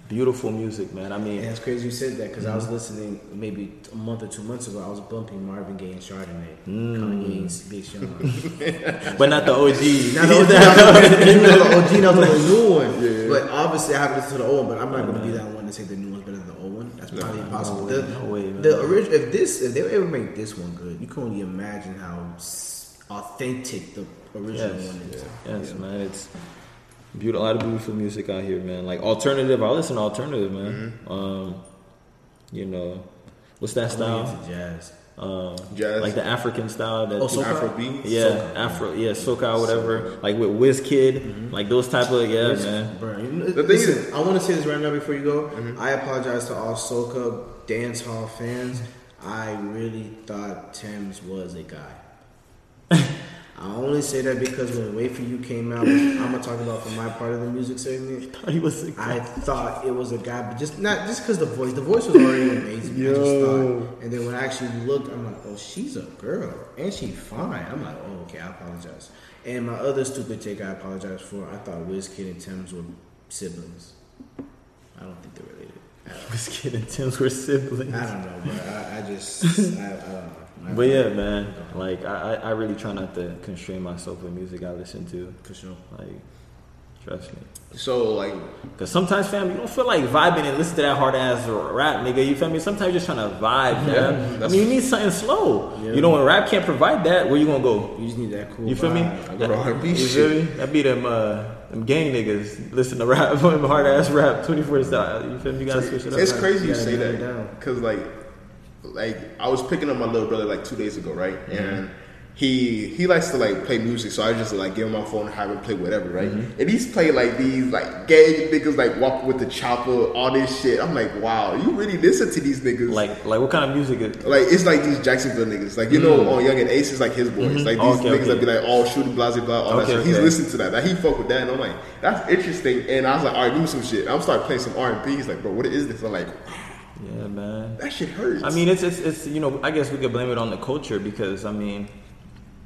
Speaker 1: Beautiful music, man. I mean,
Speaker 2: And it's crazy you said that because I was mm-hmm. listening maybe a month or two months ago. I was bumping Marvin Gaye and Chardonnay, mm. Kanye's Big Sean.
Speaker 1: but not the OG.
Speaker 2: Now the OG, know the OG, not the new one. But obviously, I have to listen to the old one. But I'm not going to be that one to say the new one's better than the old one. That's probably impossible.
Speaker 1: way,
Speaker 2: the,
Speaker 1: no way.
Speaker 2: The original, if this, if they ever make this one good, you can only imagine how authentic the original
Speaker 1: Yes,
Speaker 2: one is.
Speaker 1: yes, man. It's beautiful. A lot of beautiful music out here, man. Like alternative. I listen to alternative, man. Um, you know, what's that
Speaker 2: I'm
Speaker 1: style?
Speaker 2: into jazz.
Speaker 1: Um,
Speaker 3: Jazz.
Speaker 1: like the African style. That
Speaker 2: Oh, soca?
Speaker 3: Afrobeat.
Speaker 1: yeah,
Speaker 2: soca.
Speaker 1: Afro, yeah, soca, whatever. Like with Wizkid, like those type of yeah, man.
Speaker 2: Bro, you know,
Speaker 3: The thing
Speaker 2: listen,
Speaker 3: is-
Speaker 2: I want to say this right now before you go. I apologize to all soca dance hall fans. I really thought Tems was a guy. I only say that because when Wait for You came out, I'm gonna talk about from my part of the music segment.
Speaker 1: He was.
Speaker 2: I thought it was a guy, but just not just because the voice. The voice was already amazing. I just thought, and then when I actually looked, I'm like, oh, she's a girl and she fine. I'm like, oh, okay, I apologize. And my other stupid take, I apologize for. I thought Wizkid and Tems were siblings. I don't think they're related.
Speaker 1: Wizkid and Tems were siblings.
Speaker 2: I don't know, but I, I just, I, I don't know.
Speaker 1: But yeah, man. Like I, I really try not to constrain myself with music I listen to.
Speaker 2: for sure.
Speaker 1: Like, trust me.
Speaker 3: So like,
Speaker 1: Cause sometimes, fam, you don't feel like vibing and listen to that hard ass rap, nigga. You feel me? Sometimes you're just trying to vibe,
Speaker 3: Yeah.
Speaker 1: I mean, you need something slow.
Speaker 2: Yeah.
Speaker 1: You know, when rap can't provide that, where you gonna go?
Speaker 2: You just need that cool.
Speaker 1: You feel me?
Speaker 2: vibe.
Speaker 3: I go to R&B
Speaker 1: You
Speaker 3: shit.
Speaker 1: feel me? That be them, uh, them gang niggas listen to rap, hard ass rap, twenty four style. You feel me? You gotta switch it up.
Speaker 3: it's crazy you
Speaker 2: gotta
Speaker 3: say that because like, like I was picking up my little brother like two days ago, right?
Speaker 1: Mm-hmm.
Speaker 3: And he he likes to like play music, so I just like give him my phone and have him play whatever, right?
Speaker 1: Mm-hmm.
Speaker 3: And he's playing like these like gay niggas like walking with the chopper, all this shit. I'm like, wow, you really listen to these niggas?
Speaker 1: Like like what kind of music? Is,
Speaker 3: Like it's like these Jacksonville niggas, like you know, on Yungeen Ace is like his boys, like these
Speaker 1: Mm. Okay,
Speaker 3: niggas
Speaker 1: okay.
Speaker 3: that be like all shooting blah blah blah, all that
Speaker 1: Okay,
Speaker 3: shit. He's listening to that, like he fuck with that, and I'm like, that's interesting. And I was like, all right, give me some shit. I'm start playing some R and B. He's like, bro, what is this? I'm like,
Speaker 1: yeah, man.
Speaker 3: that shit hurts.
Speaker 1: I mean, it's, it's it's you know, I guess we could blame it on the culture because I mean,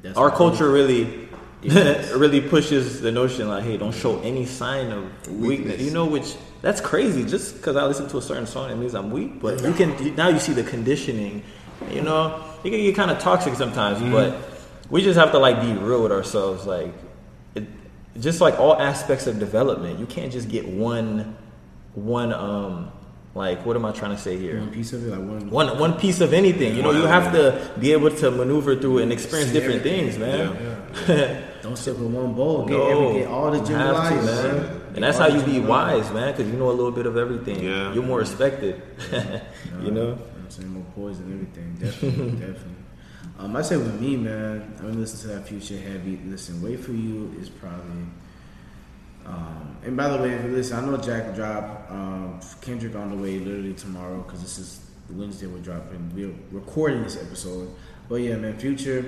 Speaker 2: That's
Speaker 1: our
Speaker 2: what-
Speaker 1: culture really really pushes the notion like, hey, don't show any sign of weakness.
Speaker 3: Weakness.
Speaker 1: You know, which that's crazy. Just because I listen to a certain song, it means I'm weak. But you can now you see the conditioning. You know, it can get kind of toxic sometimes.
Speaker 3: Mm-hmm.
Speaker 1: But we just have to like be real with ourselves. Like, it, just like all aspects of development, you can't just get one one um like what am I trying to say here?
Speaker 2: One piece of it, like one.
Speaker 1: one one piece of anything. You know, you have to be able to maneuver through and experience different things, man.
Speaker 2: Don't stick with one bowl. Get,
Speaker 1: No,
Speaker 2: every, get all the
Speaker 1: you
Speaker 2: gym
Speaker 1: have to, man.
Speaker 2: man.
Speaker 1: And that's how you be wise, man, because you know a little bit of everything.
Speaker 4: Yeah.
Speaker 1: You're more respected. you know.
Speaker 2: I'm saying more poison, everything. Definitely, definitely. Um, I say with me, man. I'm gonna listen to that future heavy. Listen, wait for you is probably. Um, and by the way, if you listen, I know Jack drop um, Kendrick on the way literally tomorrow because this is Wednesday. We're dropping. We're recording this episode. But yeah, man, future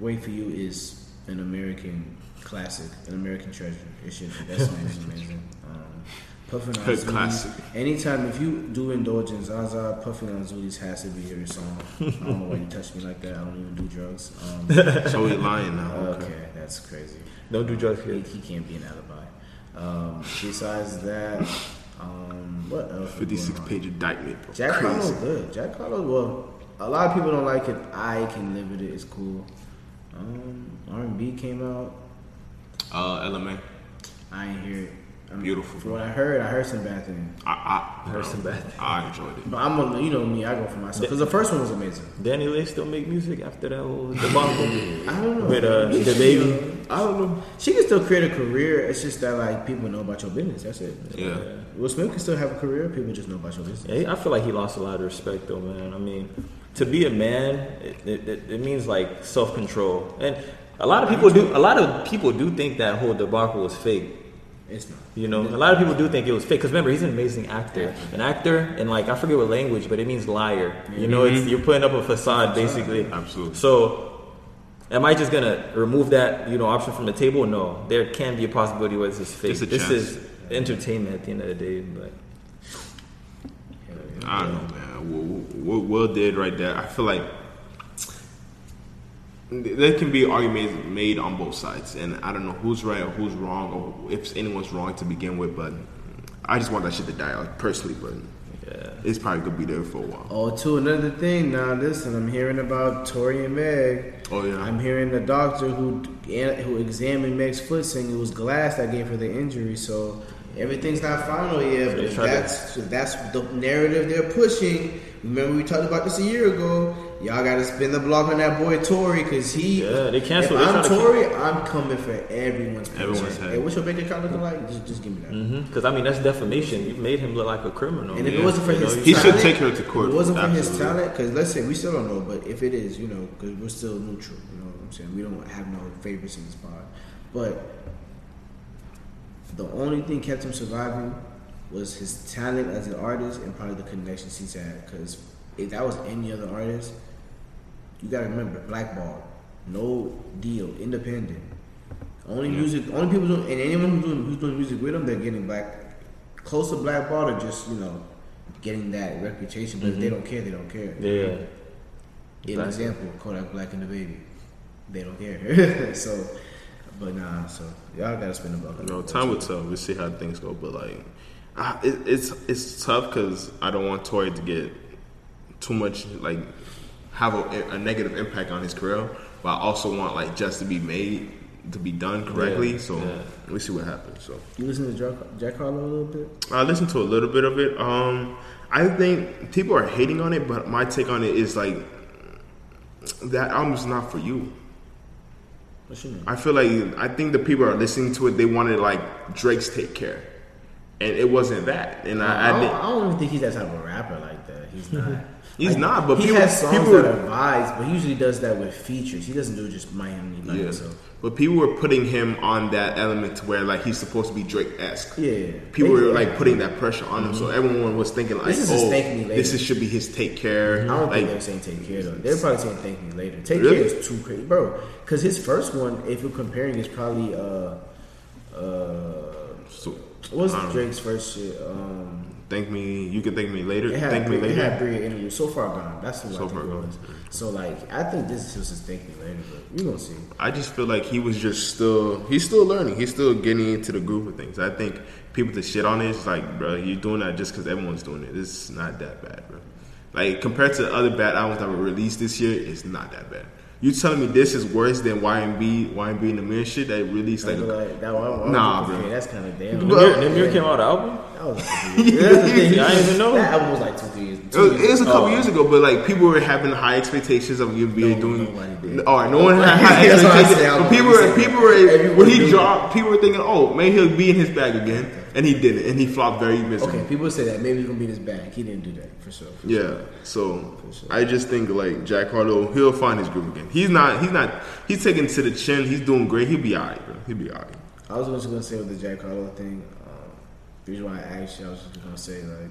Speaker 2: wait for you is an American classic, an American treasure. It should be. That song is amazing. Um, Puffin on
Speaker 4: Good
Speaker 2: Zooties.
Speaker 4: classic.
Speaker 2: Anytime if you do indulgence, Zaza Puffin on Zooties has to be your song. I don't know why you touch me like that. I don't even do drugs. Um,
Speaker 4: So we lying now.
Speaker 2: okay, that's crazy.
Speaker 1: Don't do drugs,
Speaker 2: He, he can't be an alibi. Um, besides that, um, what else?
Speaker 4: 56 page indictment. Bro.
Speaker 2: Jack
Speaker 4: Crazy.
Speaker 2: Harlow's good. Jack Harlow, well, a lot of people don't like it. I can live with it. It's cool. Um, R&B came out.
Speaker 4: Uh, Ella Mai.
Speaker 2: I ain't hear it. I mean,
Speaker 4: Beautiful,
Speaker 2: From what I heard, I heard some bad things.
Speaker 4: I, I,
Speaker 1: Heard some bad things.
Speaker 4: I enjoyed it.
Speaker 2: But I'm, a, you know me, I go for myself because the first one was amazing.
Speaker 1: DaniLeigh still make music after that whole debacle
Speaker 2: I don't know.
Speaker 1: with uh, DaBaby.
Speaker 2: I don't know. She can still create a career. It's just that like people know about your business. That's it.
Speaker 4: Yeah.
Speaker 2: Will Smith can still have a career. People just know about your business.
Speaker 1: Yeah, I feel like he lost a lot of respect, though, man. I mean, to be a man, it, it, it- it means like self control, and a lot of people do. A lot of people do think that whole debacle was fake.
Speaker 2: It's not.
Speaker 1: You know, a lot of people do think it was fake. Because remember, he's an amazing actor. An actor, and like I forget what language, but it means liar. You know, it's, mm-hmm. you're putting up a facade, basically.
Speaker 4: Absolutely.
Speaker 1: So, am I just gonna remove that you know option from the table? No, there can be a possibility where this is fake.
Speaker 4: A
Speaker 1: This
Speaker 4: chance.
Speaker 1: is entertainment at the end of the day, but.
Speaker 4: I don't know, man. What, what Will did right there, I feel like there can be arguments made on both sides, and I don't know who's right or who's wrong, or if anyone's wrong to begin with. But I just want that shit to die out personally. But
Speaker 1: Yeah.
Speaker 4: it's probably gonna be there for a while.
Speaker 2: Oh, to another thing. Now listen, I'm hearing about Tory and Meg.
Speaker 4: Oh yeah,
Speaker 2: I'm hearing the doctor who eh, who examined Meg's foot saying it was glass that gave her the injury. So everything's not final yet. But
Speaker 1: tried to-
Speaker 2: that's the narrative they're pushing. Remember we talked about this a year ago. Y'all got to spin the block on that boy Tory because he.
Speaker 1: Yeah, they canceled-
Speaker 2: If
Speaker 1: they
Speaker 2: I'm
Speaker 1: tried to-
Speaker 2: Tory, I'm coming for everyone's. paycheck.
Speaker 4: Everyone's head.
Speaker 2: Hey, what's your bank account looking like? Just, just give me that. Mm-hmm.
Speaker 1: Because I mean, that's defamation. You made him look like a criminal.
Speaker 2: And if
Speaker 4: Yeah.
Speaker 2: it wasn't for
Speaker 1: You know,
Speaker 2: his
Speaker 4: He should take her to court
Speaker 2: If it wasn't for his talent, because let's say we still don't know, but if it is, you know, because we're still neutral, you know what I'm saying? We don't have no favorites in this pod. But the only thing kept him surviving was his talent as an artist and probably the connections he's had. Because if that was any other artist, you got to remember, blackball, no deal, independent. Only music, only people doing, and anyone who's doing, who's doing music with them, they're getting black, close to blackball or just you know, getting that reputation. But if they mm-hmm. don't care, they don't care.
Speaker 1: yeah.
Speaker 2: An
Speaker 1: Exactly.
Speaker 2: example, Kodak Black and DaBaby, they don't care. so, but nah, so y'all gotta spend a buck.
Speaker 4: You know, time will tell. We'll see how things go. But like, I, it, it's it's tough because I don't want Tory to get too much like have a, a negative impact on his career, but I also want like just to be made to be done correctly.
Speaker 1: Yeah,
Speaker 4: so
Speaker 1: yeah.
Speaker 4: we see what happens. So
Speaker 2: You listen to Jack, Jack Harlow a little bit.
Speaker 4: I listened to a little bit of it. Um, I think people are hating on it, but my take on it is like that album's not for you.
Speaker 2: What you mean?
Speaker 4: I feel like I think the people are listening to it. They wanted like Drake's take care, and it wasn't that. And I, I,
Speaker 2: I,
Speaker 4: did,
Speaker 2: don't, I don't even think he's that type of a rapper like that. He's he's not.
Speaker 3: He's not, but
Speaker 2: he
Speaker 3: people-
Speaker 2: has songs
Speaker 3: people
Speaker 2: that
Speaker 3: were-
Speaker 2: are vibes, but he usually does that with features. He doesn't do just Miami by
Speaker 3: Yeah.
Speaker 2: himself.
Speaker 3: But people were putting him on that element to where like he's supposed to be Drake esque.
Speaker 2: Yeah.
Speaker 3: People were
Speaker 2: Yeah.
Speaker 3: like putting that pressure on him, so everyone was thinking like,
Speaker 2: This is
Speaker 3: "Oh,
Speaker 2: thank me later."
Speaker 3: this is, should be his take care."
Speaker 2: I don't
Speaker 3: like,
Speaker 2: think they're saying take care though. They're probably saying thank me later. Take
Speaker 3: Really?
Speaker 2: care is too crazy, bro. Because his first one, if you're comparing, is probably uh uh
Speaker 3: so,
Speaker 2: what's
Speaker 3: I don't know.
Speaker 2: Drake's first shit? Um,
Speaker 3: Thank me. You can thank me later.
Speaker 2: it had
Speaker 3: thank me
Speaker 2: three, it
Speaker 3: later.
Speaker 2: had three interviews. So far gone. That's what
Speaker 3: So
Speaker 2: I think
Speaker 3: Far
Speaker 2: it
Speaker 3: Gone.
Speaker 2: was. So like, I think this is just thank me later, but we gonna see.
Speaker 3: I just feel like he was just still he's still learning. He's still getting into the groove of things. I think people to shit on it. it is like, bro, you're doing that just because everyone's doing it. It's not that bad, bro. Like compared to other bad albums that were released this year, it's not that bad. You telling me this is worse than YMB, YMB and the Mirror shit that released
Speaker 2: I
Speaker 3: like
Speaker 2: feel like that one.
Speaker 3: Nah,
Speaker 2: okay,
Speaker 3: bro.
Speaker 2: That's kind of damn.
Speaker 1: Namir, Namir came out an album.
Speaker 2: That was. That's the thing.
Speaker 1: I didn't even know.
Speaker 2: That album was like two, three years.
Speaker 3: It was,
Speaker 2: years
Speaker 3: it was a couple
Speaker 1: Oh.
Speaker 3: years ago, but like people were having high expectations of you being
Speaker 2: No,
Speaker 3: doing.
Speaker 2: nobody did.
Speaker 3: All right, no one had high
Speaker 2: That's what I
Speaker 3: expectations.
Speaker 2: said,
Speaker 3: But
Speaker 2: was
Speaker 3: people
Speaker 2: gonna
Speaker 3: were people were when he
Speaker 2: knew.
Speaker 3: dropped, people were thinking, oh, maybe he'll be in his bag again, and he didn't, and he flopped very miserably.
Speaker 2: Okay, people say that maybe he's gonna be in his bag. He didn't do that for sure. for
Speaker 3: Yeah,
Speaker 2: sure.
Speaker 3: so
Speaker 2: sure.
Speaker 3: I just think like Jack Harlow, he'll find his groove again. He's not, he's not, he's taking to the chin. He's doing great. He'll be alright, bro. He'll be alright.
Speaker 2: I was just gonna say with the Jack Harlow thing. The reason why I asked you, I was just gonna say like,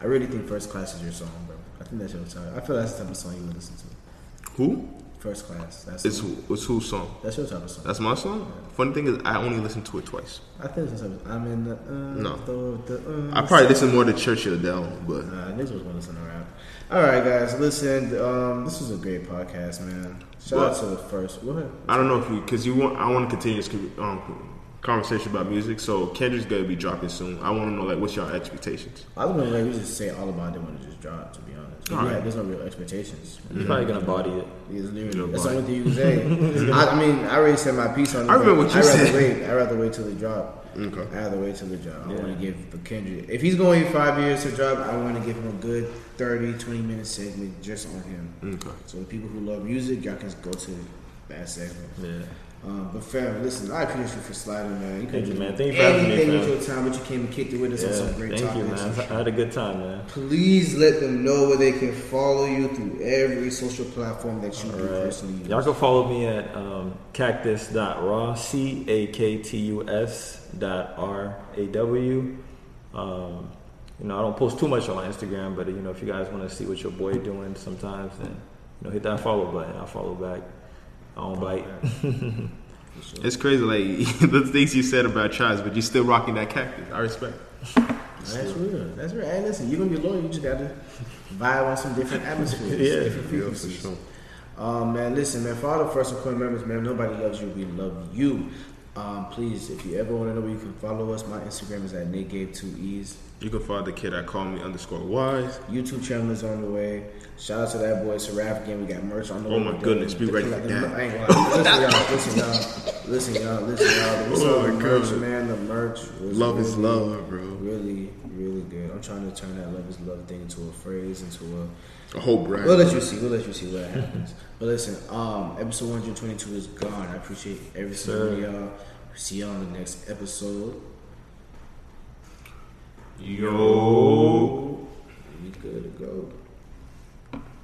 Speaker 2: I really think First Class is your song, bro. I think that's your type. I feel that's the type of song you would listen to.
Speaker 3: Who?
Speaker 2: First Class. That's
Speaker 3: It's who? It's whose song?
Speaker 2: that's your type of song.
Speaker 3: That's my song. Funny thing is, I only listened to it twice.
Speaker 2: I think it's the type of, I'm in the. Uh,
Speaker 3: No.
Speaker 2: The, the, uh,
Speaker 3: I probably listen more to Churchill Adele, but
Speaker 2: Nah, niggas was gonna listen to rap. All right, guys, listen. Um, this was a great podcast, man. Shout out to the first. Ahead.
Speaker 3: I don't know if you because you want. I want to continue this um, conversation about music. So Kendrick's gonna be dropping soon. I want to know like what's your expectations.
Speaker 2: I was gonna let you just say all about it when it just dropped. To be honest,
Speaker 3: All
Speaker 2: yeah,
Speaker 3: right.
Speaker 2: there's no real expectations.
Speaker 1: He's probably gonna body it.
Speaker 2: It's literally,
Speaker 3: Your
Speaker 2: that's the
Speaker 3: body.
Speaker 2: only thing you can say. I, I mean, I already said my piece on it.
Speaker 3: I remember what you
Speaker 2: I'd rather
Speaker 3: said.
Speaker 2: Wait, I'd rather wait till it drop.
Speaker 3: Okay.
Speaker 2: I'd rather wait till it drop. I
Speaker 1: Yeah.
Speaker 2: want to give the Kendrick. If he's going five years to drop, I want to give him a good 30, 20 minute segment just on him.
Speaker 3: Okay.
Speaker 2: So the people who love music, y'all can go to that segment.
Speaker 1: Yeah.
Speaker 2: Um, but fam, listen, I appreciate you for sliding, man. You
Speaker 1: Thank you, man. Thank you for having me, fam.
Speaker 2: with your time, but you came and kicked it with us on
Speaker 1: Yeah.
Speaker 2: some great
Speaker 1: Thank you, man. I had a good time, man.
Speaker 2: Please let them know where they can follow you through every social platform that you
Speaker 1: All
Speaker 2: do
Speaker 1: right.
Speaker 2: personally. use.
Speaker 1: Y'all can follow me at um, caktus.raw, C A K T U S dot R A W. Um, you know, I don't post too much on my Instagram, but you know, if you guys want to see what your boy doing sometimes, then you know, hit that follow button. I'll follow back. I don't bite.
Speaker 3: It's crazy, like the things you said about Chaz, but you're still rocking that cactus. I respect.
Speaker 2: That's real. That's real. Hey, listen, you're gonna be loyal. You just gotta vibe on some different atmospheres,
Speaker 1: Yeah.
Speaker 2: different frequencies. Um, man, listen, man. For all the first and core members, man, nobody loves you. We love you. Um, please, if you ever want to know where you can follow us, my Instagram is at Nick Gave Two E's.
Speaker 3: You can follow the kid I call me underscore wise.
Speaker 2: YouTube channel is on the way. Shout out to that boy Seraph again. We got merch on the.
Speaker 3: Oh my goodness, be
Speaker 2: The-
Speaker 3: ready
Speaker 2: the-
Speaker 3: for that.
Speaker 2: I ain't gonna. Listen, y'all. Listen, y'all. Listen, y'all. Listen, y'all. We
Speaker 3: Oh
Speaker 2: the merch, man. The merch. Was
Speaker 3: Love is love, bro.
Speaker 2: Really, really good. I'm trying to turn that love is love thing into a phrase, into a.
Speaker 3: A whole brand.
Speaker 2: We'll let you see. We'll let you see what happens. but listen, um, episode 122 is gone. I appreciate every single one of y'all. See y'all on the next episode.
Speaker 3: Yo.
Speaker 2: We good to go.